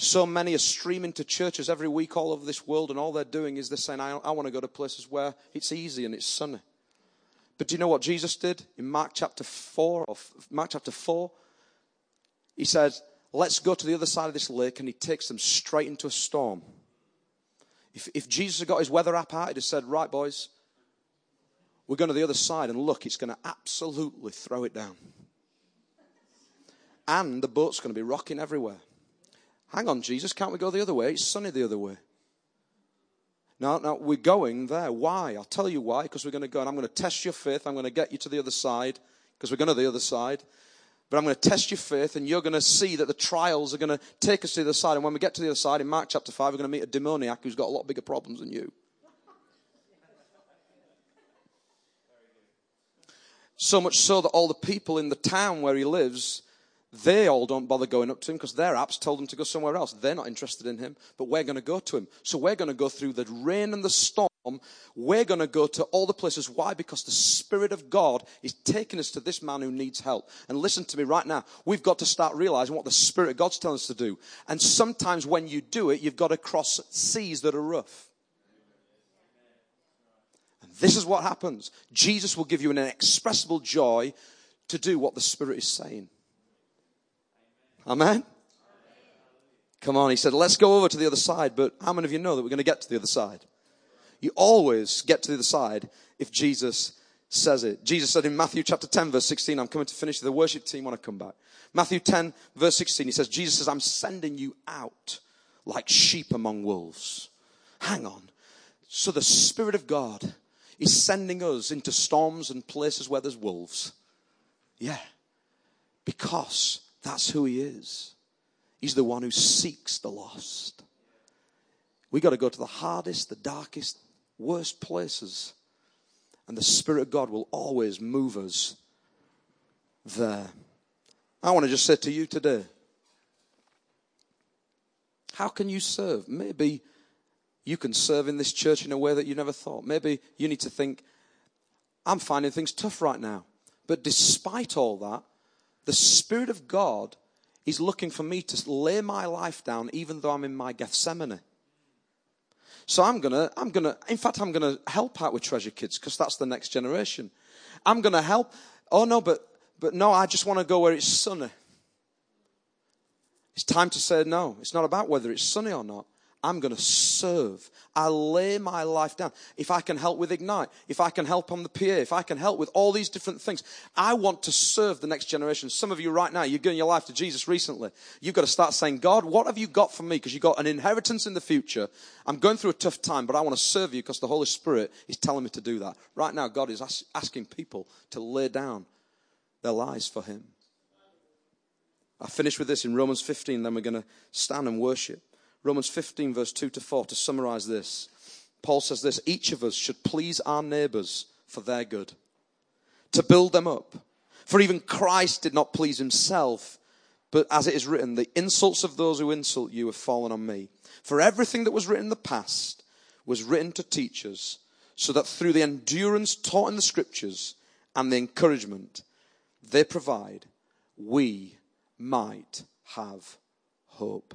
So many are streaming to churches every week all over this world, and all they're doing is they're saying, I, I want to go to places where it's easy and it's sunny. But do you know what Jesus did in Mark chapter 4 or Mark chapter 4? He said, Let's go to the other side of this lake, and he takes them straight into a storm. If, if Jesus had got his weather app out, he'd have said, Right, boys, we're going to the other side, and look, it's going to absolutely throw it down. And the boat's going to be rocking everywhere. Hang on, Jesus, can't we go the other way? It's sunny the other way. Now, no, we're going there. Why? I'll tell you why. Because we're going to go and I'm going to test your faith. I'm going to get you to the other side because we're going to the other side. But I'm going to test your faith and you're going to see that the trials are going to take us to the other side. And when we get to the other side in Mark chapter 5, we're going to meet a demoniac who's got a lot bigger problems than you. So much so that all the people in the town where he lives they all don't bother going up to him because their apps told them to go somewhere else. They're not interested in him, but we're going to go to him. So we're going to go through the rain and the storm. We're going to go to all the places. Why? Because the Spirit of God is taking us to this man who needs help. And listen to me right now. We've got to start realizing what the Spirit of God's telling us to do. And sometimes when you do it, you've got to cross seas that are rough. And this is what happens. Jesus will give you an inexpressible joy to do what the Spirit is saying. Amen? Come on, he said, let's go over to the other side, but how many of you know that we're going to get to the other side? You always get to the side if Jesus says it. Jesus said in Matthew chapter 10 verse 16, I'm coming to finish the worship team when I come back. Matthew 10 verse 16, he says, Jesus says, I'm sending you out like sheep among wolves. Hang on. So the Spirit of God is sending us into storms and places where there's wolves. Yeah. Because that's who he is. He's the one who seeks the lost. We got to go to the hardest, the darkest, worst places. And the Spirit of God will always move us there. I want to just say to you today how can you serve? Maybe you can serve in this church in a way that you never thought. Maybe you need to think, I'm finding things tough right now. But despite all that, the Spirit of God is looking for me to lay my life down even though I'm in my Gethsemane. So I'm gonna, I'm gonna, in fact, I'm gonna help out with Treasure Kids because that's the next generation. I'm gonna help. Oh no, but, but no, I just want to go where it's sunny. It's time to say no. It's not about whether it's sunny or not. I'm going to serve. I lay my life down. If I can help with Ignite, if I can help on the PA, if I can help with all these different things, I want to serve the next generation. Some of you right now, you're giving your life to Jesus recently. You've got to start saying, God, what have you got for me? Because you've got an inheritance in the future. I'm going through a tough time, but I want to serve you because the Holy Spirit is telling me to do that. Right now, God is ask, asking people to lay down their lives for Him. I finish with this in Romans 15, then we're going to stand and worship. Romans 15, verse 2 to 4, to summarize this. Paul says this each of us should please our neighbors for their good, to build them up. For even Christ did not please himself, but as it is written, the insults of those who insult you have fallen on me. For everything that was written in the past was written to teach us, so that through the endurance taught in the scriptures and the encouragement they provide, we might have hope.